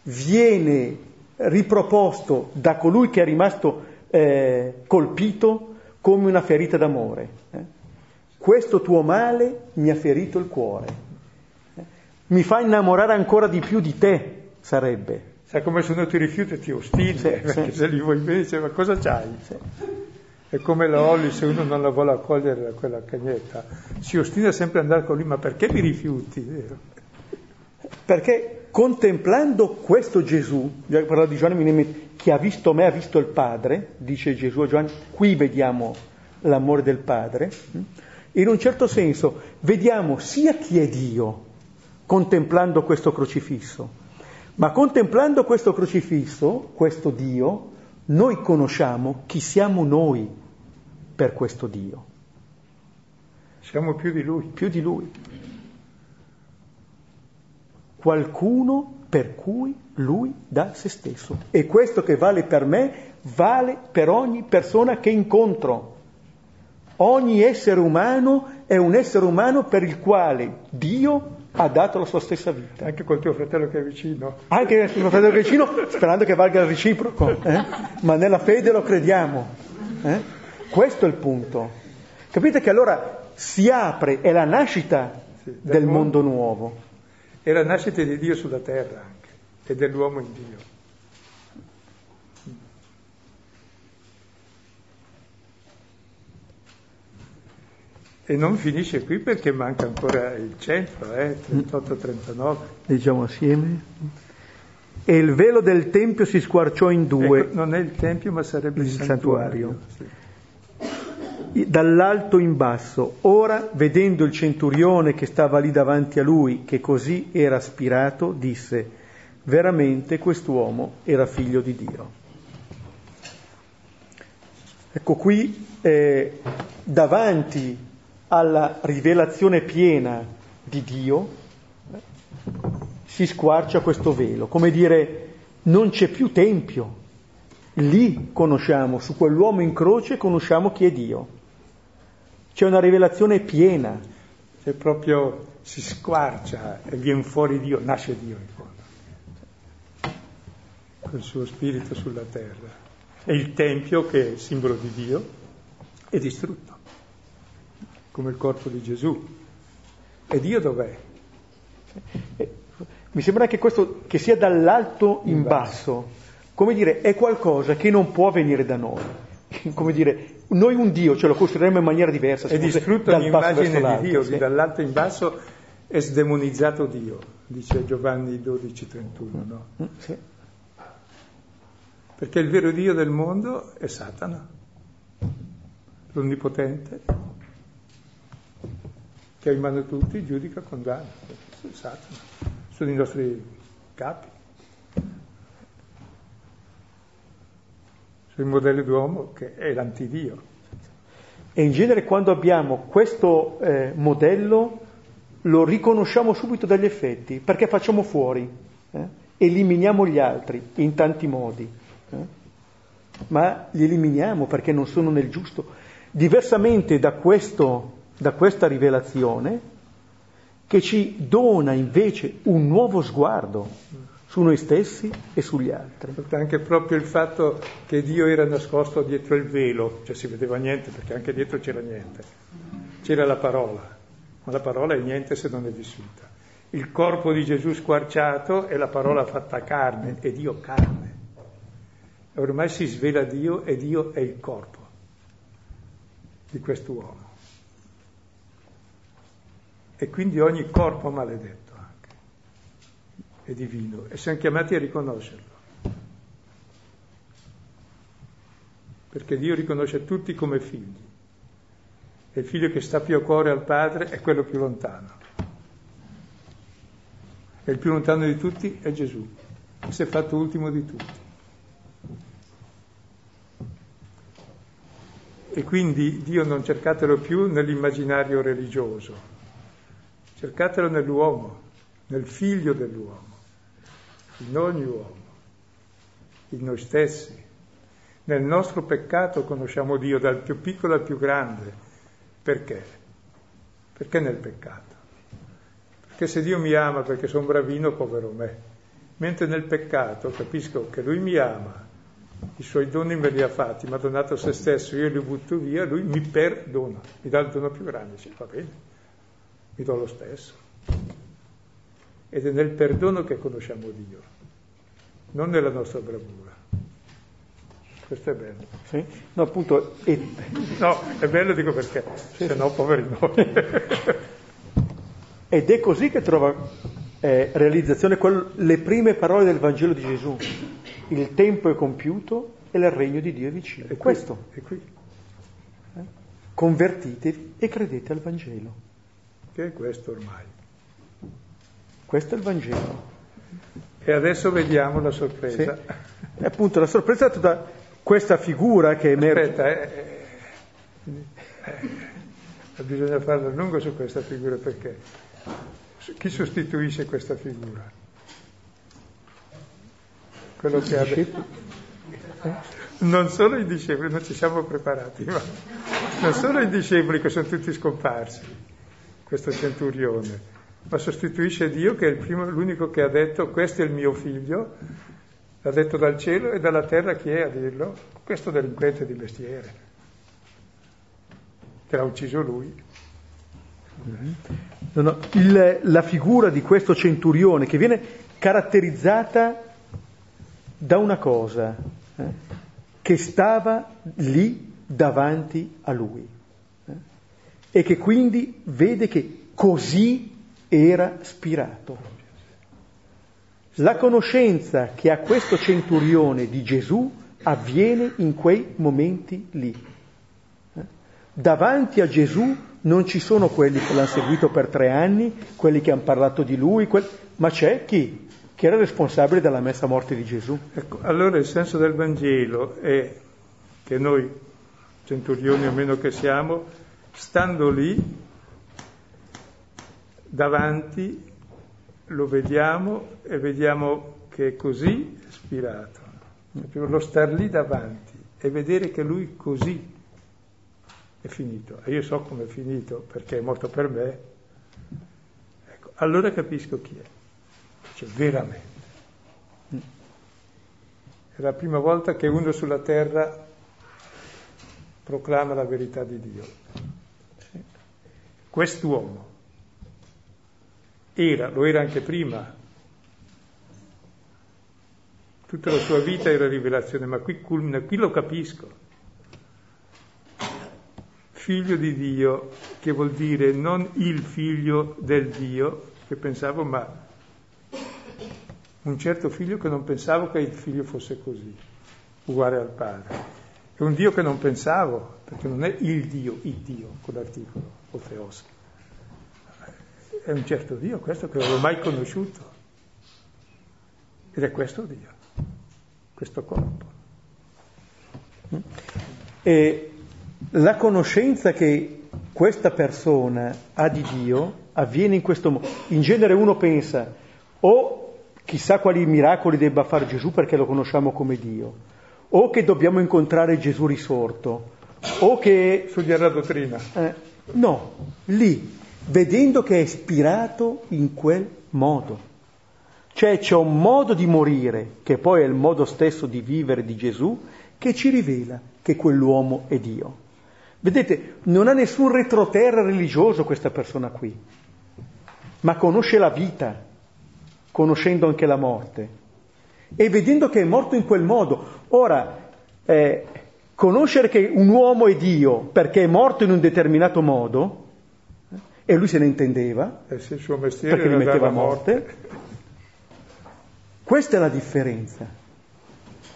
viene riproposto da colui che è rimasto eh, colpito come una ferita d'amore. Eh. Questo tuo male mi ha ferito il cuore, eh. mi fa innamorare ancora di più di te, sarebbe. Sai come se uno ti rifiuta e ti ostini, sì, perché sì. se li vuoi bene, dice, ma cosa c'hai? Sì. È come la Olli, se uno non la vuole accogliere quella cagnetta, si ostina sempre ad andare con lui, ma perché mi rifiuti? Perché contemplando questo Gesù, parlavo di Giovanni, chi ha visto me ha visto il Padre, dice Gesù a Giovanni, qui vediamo l'amore del Padre, in un certo senso vediamo sia chi è Dio contemplando questo crocifisso, ma contemplando questo crocifisso, questo Dio, noi conosciamo chi siamo noi per questo Dio. Siamo più di Lui. Più di Lui. Qualcuno per cui Lui dà se stesso. E questo che vale per me vale per ogni persona che incontro. Ogni essere umano è un essere umano per il quale Dio ha dato la sua stessa vita. Anche col tuo fratello che è vicino. Anche col tuo fratello che è vicino, sperando che valga il reciproco. Eh? Ma nella fede lo crediamo. Eh? Questo è il punto. Capite che allora si apre, è la nascita sì, del, mondo, nuovo. È la nascita di Dio sulla terra anche, e dell'uomo in Dio. E non finisce qui perché manca ancora il centro, eh, 38-39. Leggiamo assieme. E il velo del Tempio si squarciò in due. Ecco, non è il Tempio, ma sarebbe il, il santuario. santuario. Sì. Dall'alto in basso. Ora, vedendo il centurione che stava lì davanti a lui, che così era aspirato, disse, veramente quest'uomo era figlio di Dio. Ecco qui, eh, davanti alla rivelazione piena di Dio, si squarcia questo velo, come dire non c'è più tempio, lì conosciamo, su quell'uomo in croce conosciamo chi è Dio. C'è una rivelazione piena. C'è proprio, si squarcia e viene fuori Dio, nasce Dio in fondo, col suo spirito sulla terra. E il Tempio, che è simbolo di Dio, è distrutto come il corpo di Gesù. E Dio dov'è? Mi sembra che questo, che sia dall'alto in basso, come dire, è qualcosa che non può venire da noi. *laughs* Come dire, noi un Dio ce lo costruiremo in maniera diversa. È distrutta l'immagine di Dio, sì. dall'alto in basso è sdemonizzato Dio, dice Giovanni 12, 31, no? Mm, sì. Perché il vero Dio del mondo è Satana, l'onnipotente, che ha in mano tutti, giudica, condanna. Satana. Sono i nostri capi. Il modello d'uomo che è l'antidio. E in genere quando abbiamo questo eh, modello lo riconosciamo subito dagli effetti, perché facciamo fuori, eh? eliminiamo gli altri in tanti modi, eh? ma li eliminiamo perché non sono nel giusto. Diversamente da questo da questa rivelazione che ci dona invece un nuovo sguardo su noi stessi e sugli altri. Anche proprio il fatto che Dio era nascosto dietro il velo, cioè si vedeva niente perché anche dietro c'era niente, c'era la parola, ma la parola è niente se non è vissuta. Il corpo di Gesù squarciato è la parola fatta carne, è Dio carne. Ormai si svela Dio e Dio è il corpo di quest'uomo e quindi ogni corpo maledetto è divino e siamo chiamati a riconoscerlo. Perché Dio riconosce tutti come figli e il figlio che sta più a cuore al padre è quello più lontano. E il più lontano di tutti è Gesù, che si è fatto ultimo di tutti. E quindi Dio non cercatelo più nell'immaginario religioso, Cercatelo nell'uomo, nel figlio dell'uomo, in ogni uomo, in noi stessi. Nel nostro peccato conosciamo Dio dal più piccolo al più grande. Perché? Perché nel peccato? Perché se Dio mi ama perché sono bravino, povero me. Mentre nel peccato capisco che Lui mi ama, i suoi doni me li ha fatti, mi ha donato se stesso, io li butto via, Lui mi perdona, mi dà il dono più grande. Dice, va bene, mi do lo stesso. Ed è nel perdono che conosciamo Dio, non nella nostra bravura. Questo è bello. Sì? No, appunto, è... no, è bello dico perché, sì. se no poveri noi. *laughs* Ed è così che trova eh, realizzazione quel, le prime parole del Vangelo di Gesù. Il tempo è compiuto e il regno di Dio è vicino. È questo. È qui. Eh? Convertitevi e credete al Vangelo che è questo ormai. Questo è il Vangelo. E adesso vediamo la sorpresa. Sì. appunto la sorpresa è tutta questa figura che emerge. Aspetta, eh, eh, eh, bisogna farlo a lungo su questa figura perché chi sostituisce questa figura? Quello che ha detto. Non solo i discepoli, non ci siamo preparati, ma non solo i discepoli che sono tutti scomparsi, questo centurione, ma sostituisce Dio che è primo, l'unico che ha detto questo è il mio figlio, l'ha detto dal cielo e dalla terra chi è a dirlo? Questo delinquente di mestiere, che l'ha ucciso lui. No, no, il, la figura di questo centurione che viene caratterizzata da una cosa, eh, che stava lì davanti a lui eh, e che quindi vede che così era spirato. La conoscenza che ha questo centurione di Gesù avviene in quei momenti lì. Davanti a Gesù non ci sono quelli che l'hanno seguito per tre anni, quelli che hanno parlato di lui, quel... ma c'è chi? Chi era responsabile della messa a morte di Gesù. Ecco, allora il senso del Vangelo è che noi, centurioni o meno che siamo, stando lì, davanti, lo vediamo e vediamo che è così ispirato. Lo star lì davanti e vedere che lui così è finito. E io so come è finito perché è morto per me. Ecco, allora capisco chi è. Cioè, veramente. È la prima volta che uno sulla terra proclama la verità di Dio. Quest'uomo era, lo era anche prima, tutta la sua vita era rivelazione, ma qui culmina, qui lo capisco figlio di Dio, che vuol dire non il figlio del Dio, che pensavo, ma un certo figlio che non pensavo che il figlio fosse così, uguale al padre. È un Dio che non pensavo, perché non è il Dio, il Dio, con l'articolo, o Theos. È un certo Dio, questo che non l'ho mai conosciuto. Ed è questo Dio, questo corpo. E la conoscenza che questa persona ha di Dio avviene in questo modo. In genere uno pensa o chissà quali miracoli debba fare Gesù perché lo conosciamo come Dio, o che dobbiamo incontrare Gesù risorto, o che... Studiare la dottrina. Eh, no, lì, vedendo che è ispirato in quel modo. Cioè c'è un modo di morire, che poi è il modo stesso di vivere di Gesù, che ci rivela che quell'uomo è Dio. Vedete, non ha nessun retroterra religioso questa persona qui, ma conosce la vita, conoscendo anche la morte. E vedendo che è morto in quel modo, ora, eh, conoscere che un uomo è Dio perché è morto in un determinato modo, e lui se ne intendeva, eh sì, perché li metteva a morte, morte, questa è la differenza.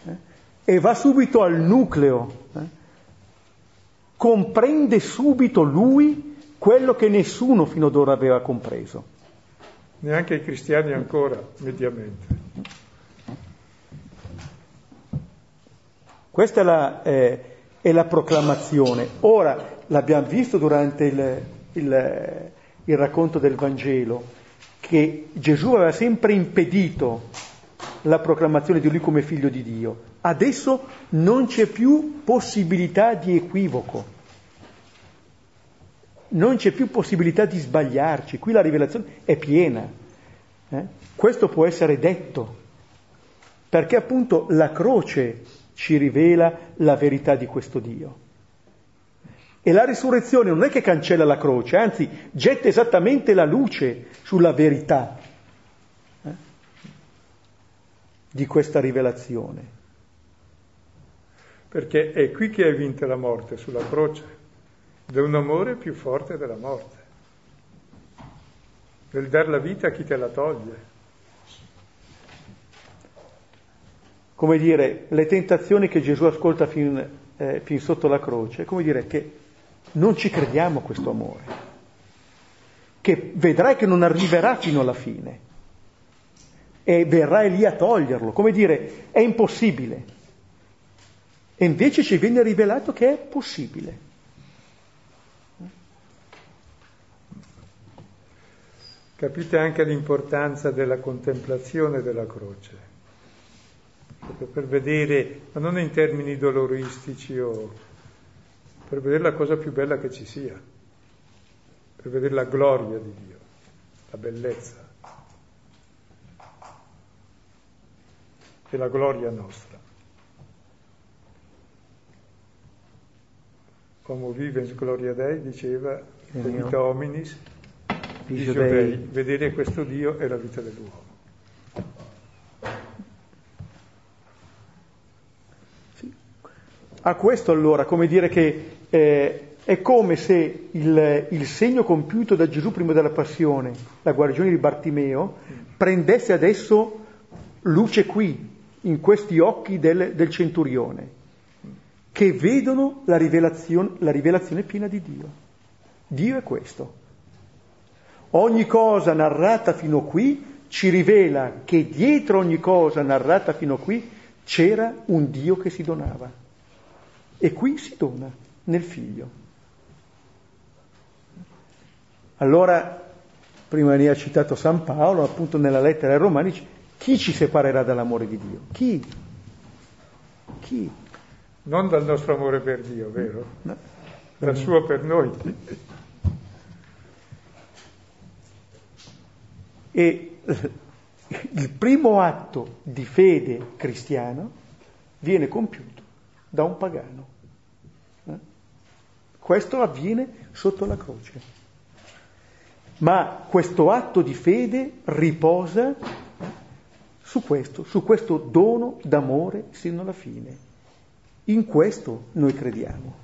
Eh? E va subito al nucleo eh? comprende subito lui quello che nessuno fino ad ora aveva compreso. Neanche i cristiani ancora, mediamente. Questa è la, eh, è la proclamazione. Ora, l'abbiamo visto durante il, il, il racconto del Vangelo, che Gesù aveva sempre impedito la proclamazione di lui come figlio di Dio. Adesso non c'è più possibilità di equivoco, non c'è più possibilità di sbagliarci, qui la rivelazione è piena. Eh? Questo può essere detto, perché appunto la croce ci rivela la verità di questo Dio. E la risurrezione non è che cancella la croce, anzi getta esattamente la luce sulla verità eh? di questa rivelazione perché è qui che hai vinto la morte, sulla croce, da un amore più forte della morte, del dar la vita a chi te la toglie. Come dire, le tentazioni che Gesù ascolta fin, eh, fin sotto la croce, come dire che non ci crediamo questo amore, che vedrai che non arriverà fino alla fine e verrai lì a toglierlo, come dire, è impossibile. E invece ci viene rivelato che è possibile. Capite anche l'importanza della contemplazione della croce, proprio per vedere, ma non in termini doloristici o per vedere la cosa più bella che ci sia, per vedere la gloria di Dio, la bellezza e la gloria nostra. Como vivens gloria Dei, diceva, vita hominis, di giudei. Vedere questo Dio è la vita dell'uomo. A questo allora, come dire che eh, è come se il, il, segno compiuto da Gesù prima della passione, la guarigione di Bartimeo, prendesse adesso luce qui, in questi occhi del, del centurione, che vedono la rivelazione, la rivelazione piena di Dio. Dio è questo. Ogni cosa narrata fino qui ci rivela che dietro ogni cosa narrata fino qui c'era un Dio che si donava. E qui si dona nel figlio. Allora, prima ne ha citato San Paolo, appunto nella lettera ai Romani, chi ci separerà dall'amore di Dio? Chi? Chi? Non dal nostro amore per Dio, vero? No. Dal suo per noi. E il primo atto di fede cristiano viene compiuto da un pagano. Questo avviene sotto la croce. Ma questo atto di fede riposa su questo, su questo dono d'amore sino alla fine. In questo noi crediamo.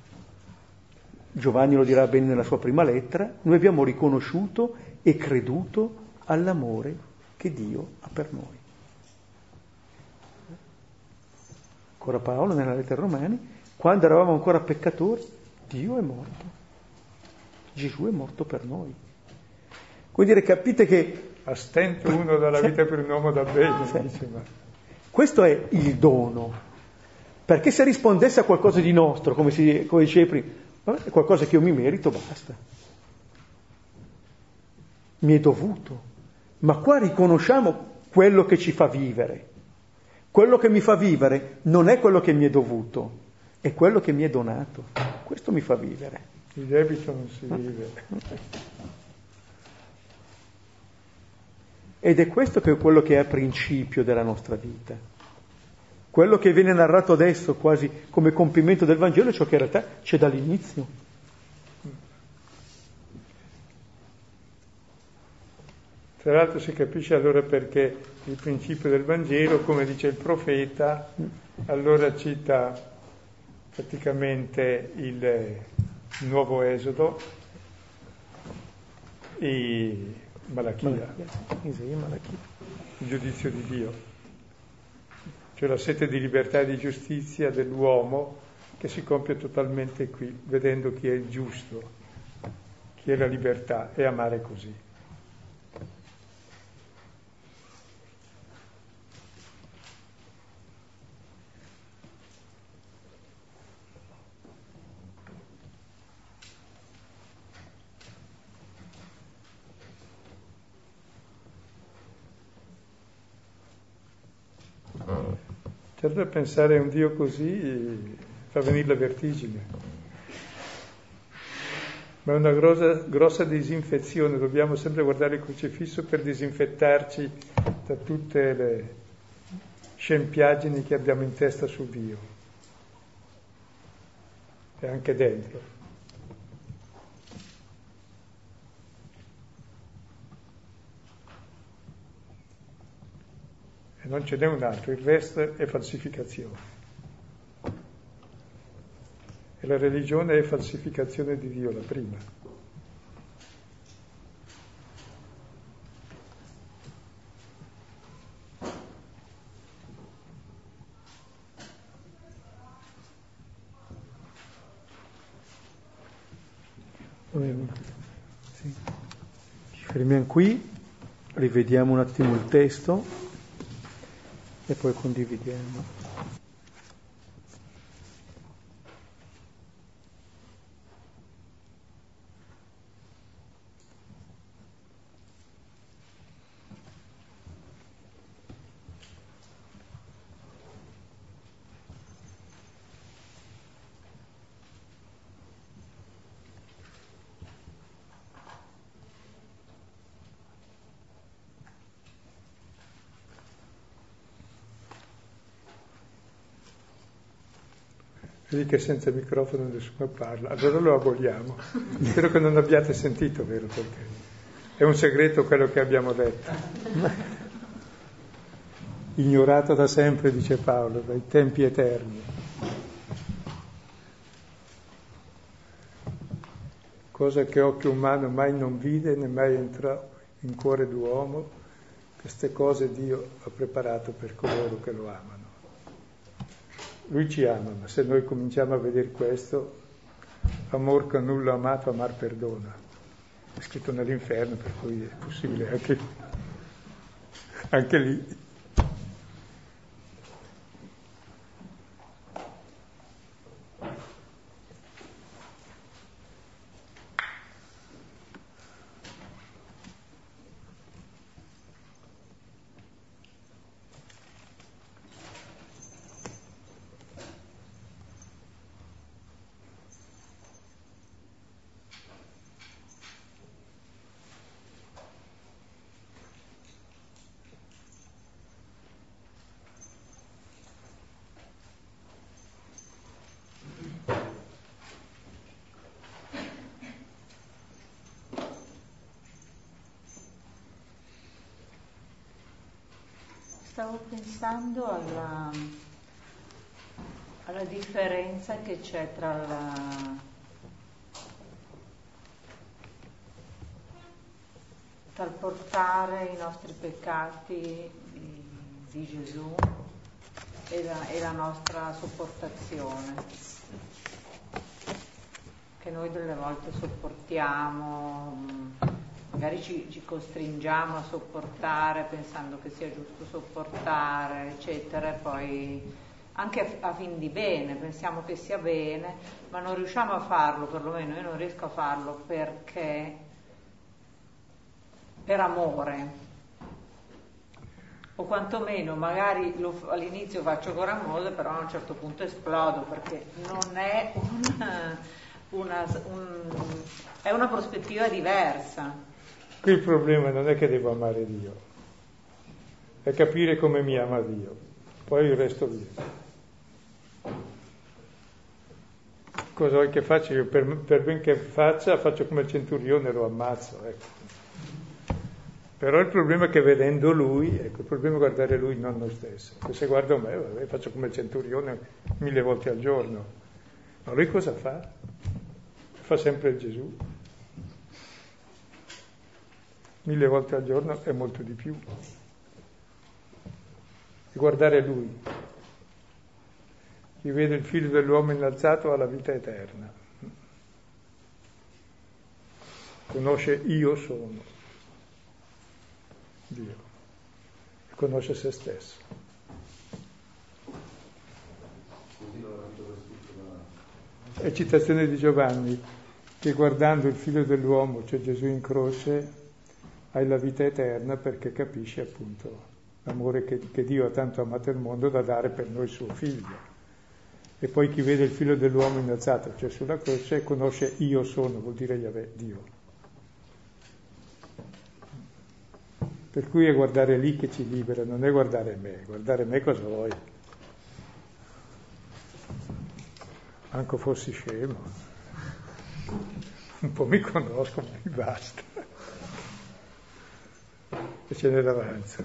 Giovanni lo dirà bene nella sua prima lettera, noi abbiamo riconosciuto e creduto all'amore che Dio ha per noi. Ancora Paolo nella lettera Romani, quando eravamo ancora peccatori, Dio è morto. Gesù è morto per noi. Vuol dire, capite che... A stento uno dalla vita per un uomo da bene, ma... Questo è il dono. Perché se rispondesse a qualcosa di nostro, come, si, come dicevi prima, è qualcosa che io mi merito, basta. Mi è dovuto. Ma qua riconosciamo quello che ci fa vivere. Quello che mi fa vivere non è quello che mi è dovuto, è quello che mi è donato. Questo mi fa vivere. Il debito non si vive. Ed è questo che è quello che è a principio della nostra vita. Quello che viene narrato adesso quasi come compimento del Vangelo è ciò che in realtà c'è dall'inizio. Tra l'altro si capisce allora perché il principio del Vangelo, come dice il profeta, allora cita praticamente il nuovo Esodo e Malachia, il giudizio di Dio, cioè la sete di libertà e di giustizia dell'uomo che si compie totalmente qui, vedendo chi è il giusto, chi è la libertà e amare così. Certo pensare a un Dio così fa venire la vertigine. Ma è una grossa, grossa disinfezione, dobbiamo sempre guardare il crocifisso per disinfettarci da tutte le scempiaggini che abbiamo in testa su Dio e anche dentro. E non ce n'è un altro, il resto è falsificazione. E la religione è falsificazione di Dio, la prima. Ci fermiamo qui, rivediamo un attimo il testo e poi condividiamo. Vedi che senza microfono nessuno parla, allora lo aboliamo. Spero che non abbiate sentito, vero? Perché È un segreto quello che abbiamo detto. Ignorato da sempre, dice Paolo, dai tempi eterni. Cosa che occhio umano mai non vide né mai entrò in cuore d'uomo, queste cose Dio ha preparato per coloro che lo amano. Lui ci ama, ma se noi cominciamo a vedere questo, amor con nulla amato, amar perdona. È scritto nell'inferno, per cui è possibile anche, anche lì. Pensando alla, alla differenza che c'è tra la, tra portare i nostri peccati di, Gesù e la, e la, nostra sopportazione, che noi delle volte sopportiamo magari ci, ci, costringiamo a sopportare pensando che sia giusto sopportare, eccetera, e poi anche a, a, fin di bene, pensiamo che sia bene, ma non riusciamo a farlo, perlomeno io non riesco a farlo perché per amore. O quantomeno magari lo, all'inizio faccio amore, però a un certo punto esplodo perché non è *laughs* una, una, un, è una prospettiva diversa. Qui il problema non è che devo amare Dio, è capire come mi ama Dio, poi il resto via. Cosa vuoi che faccia? Io per, per ben che faccia, faccio come il centurione, lo ammazzo. Ecco. Però il problema è che vedendo lui, ecco, il problema è guardare lui, non noi stessi. Se guardo me, vabbè, faccio come il centurione mille volte al giorno. Ma lui cosa fa? Fa sempre Gesù mille volte al giorno è molto di più. E guardare Lui. Chi vede il figlio dell'uomo innalzato ha la vita eterna. Conosce io sono Dio e conosce se stesso. È citazione di Giovanni che guardando il figlio dell'uomo, cioè Gesù in croce, hai la vita eterna perché capisci appunto l'amore che, che, Dio ha tanto amato il mondo da dare per noi suo figlio. E poi chi vede il figlio dell'uomo innalzato, cioè sulla croce, conosce io sono, vuol dire Yahweh, Dio. Per cui è guardare lì che ci libera, non è guardare me, guardare me cosa vuoi. Anche fossi scemo. Un po' mi conosco, ma mi basta e ce n'è davanti.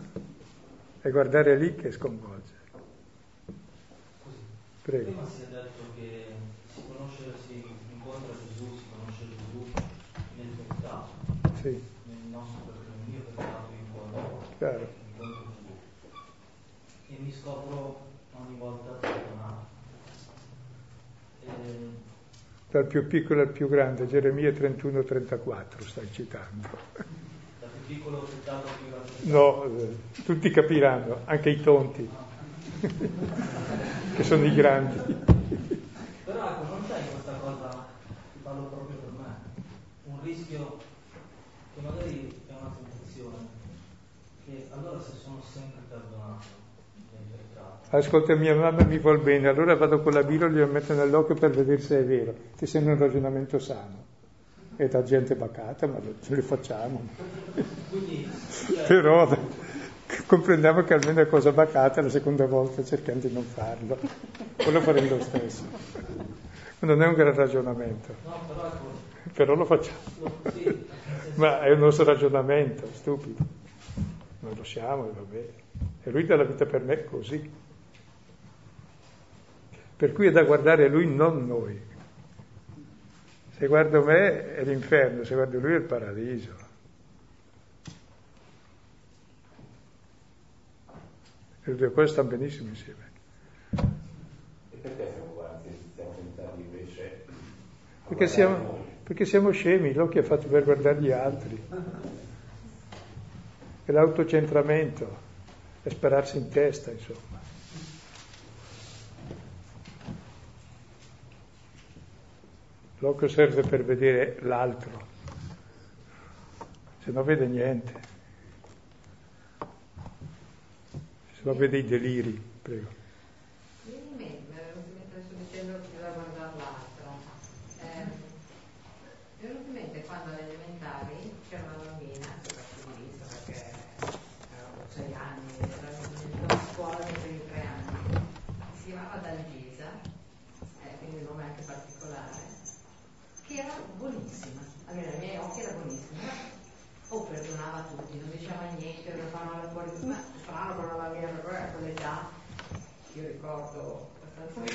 E guardare lì che sconvolge. Prego. Prima si è detto che si conosce, si incontra Gesù, si conosce Gesù nel peccato. Sì. Nel nostro peccato, nel mio peccato incontro, Chiaro. incontro Gesù. E mi scopro ogni volta perdonato. E... Dal più piccolo al più grande, Geremia 31-34 stai citando piccolo più grande? No, eh, tutti capiranno, anche i tonti, che sono i grandi. Però ecco, non c'è questa cosa, ti parlo proprio per me, un rischio che magari è una tentazione, che allora se sono sempre perdonato, Ascolta, mia mamma mi vuol bene, allora vado con la birra e glielo metto nell'occhio per vedere se è vero. Ti sembra un ragionamento sano è da gente bacata, ma ce le facciamo. Però comprendiamo che almeno è cosa bacata, la seconda volta cerchiamo di non farlo, o lo faremo lo stesso. Non è un gran ragionamento, però lo facciamo. Ma è un nostro ragionamento, stupido. Noi lo siamo e va bene. E lui dà la vita per me così. Per cui è da guardare lui, non noi. Se guardo me è l'inferno, se guardo lui è il paradiso. E le due cose stanno benissimo insieme. E perché siamo guardi, stiamo tentando invece... Perché siamo, perché siamo scemi, l'occhio è fatto per guardare gli altri. È l'autocentramento, è spararsi in testa, insomma. L'occhio serve per vedere l'altro, se no vede niente, se no vede i deliri, prego.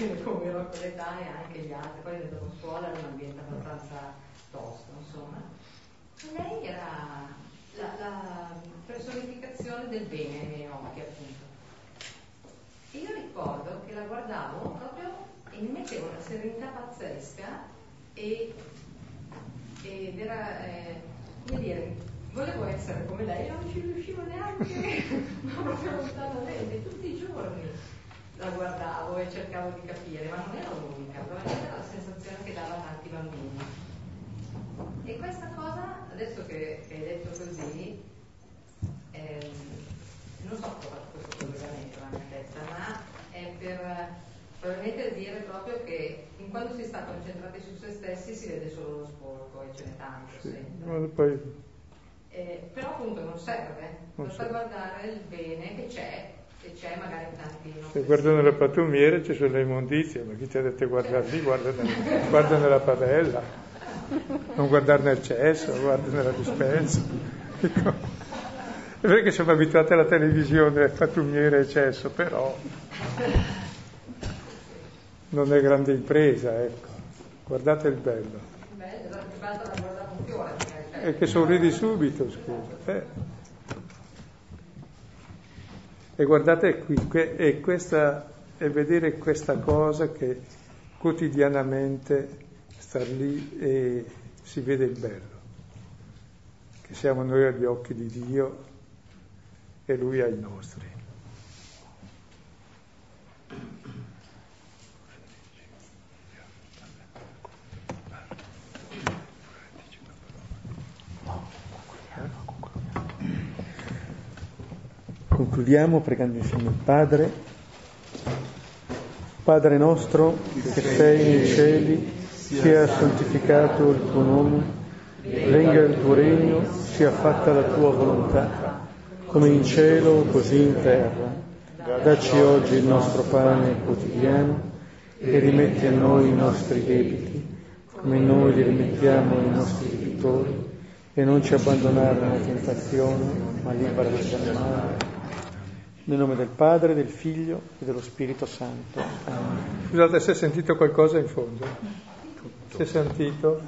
Bene *laughs* come ero quell'età e anche gli altri, poi dopo scuola era un ambiente abbastanza tosto, insomma. Lei era la, la personificazione del bene nei miei occhi, appunto. E io ricordo che la guardavo proprio e mi mettevo una serenità pazzesca e, ed era, eh, come dire, volevo essere come lei, non ci riuscivo neanche, *laughs* ma proprio lontanamente, tutti i giorni la guardavo e cercavo di capire, ma non ero l'unica, probabilmente era la sensazione che dava a tanti bambini. E questa cosa, adesso che, che hai detto così, ehm, non so come questo collegamento nella mia testa, ma è per probabilmente dire proprio che in quando si sta concentrati su se stessi si vede solo lo sporco e ce n'è tanto. Sì, eh, però appunto non serve, non basta guardare il bene che c'è se c'è magari tanti se guardo nella pattumiera ci sono le immondizie ma chi ti ha detto guardare lì guarda, nel, guarda nella padella? Non guardare nel cesso guarda nella dispensa. Ecco. è vero che siamo abituati alla televisione pattumiera e cesso però non è grande impresa ecco. Guardate il bello. Bello, basta guardare un fiore e che sorridi subito scusa. Eh. E guardate qui, è, questa, è vedere questa cosa che quotidianamente star lì e si vede il bello, che siamo noi agli occhi di Dio e Lui ai nostri. Concludiamo pregando insieme il Padre. Padre nostro che sei nei cieli, sia santificato il tuo nome, venga il tuo regno, sia fatta la tua volontà, come in cielo così in terra. Dacci oggi il nostro pane quotidiano e rimetti a noi i nostri debiti, come noi li rimettiamo ai nostri debitori, e non ci abbandonare nella tentazione, ma liberaci dal male nel nome del Padre, del Figlio e dello Spirito Santo. Amen. Scusate se hai sentito qualcosa in fondo. Si è sentito?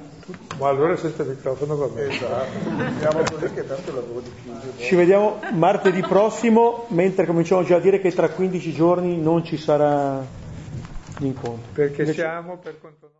Ma allora senza microfono va bene. Esatto, così che tanto lavoro di chiuso. Ci vediamo martedì prossimo, mentre cominciamo già a dire che tra 15 giorni non ci sarà l'incontro. Perché Invece... siamo per conto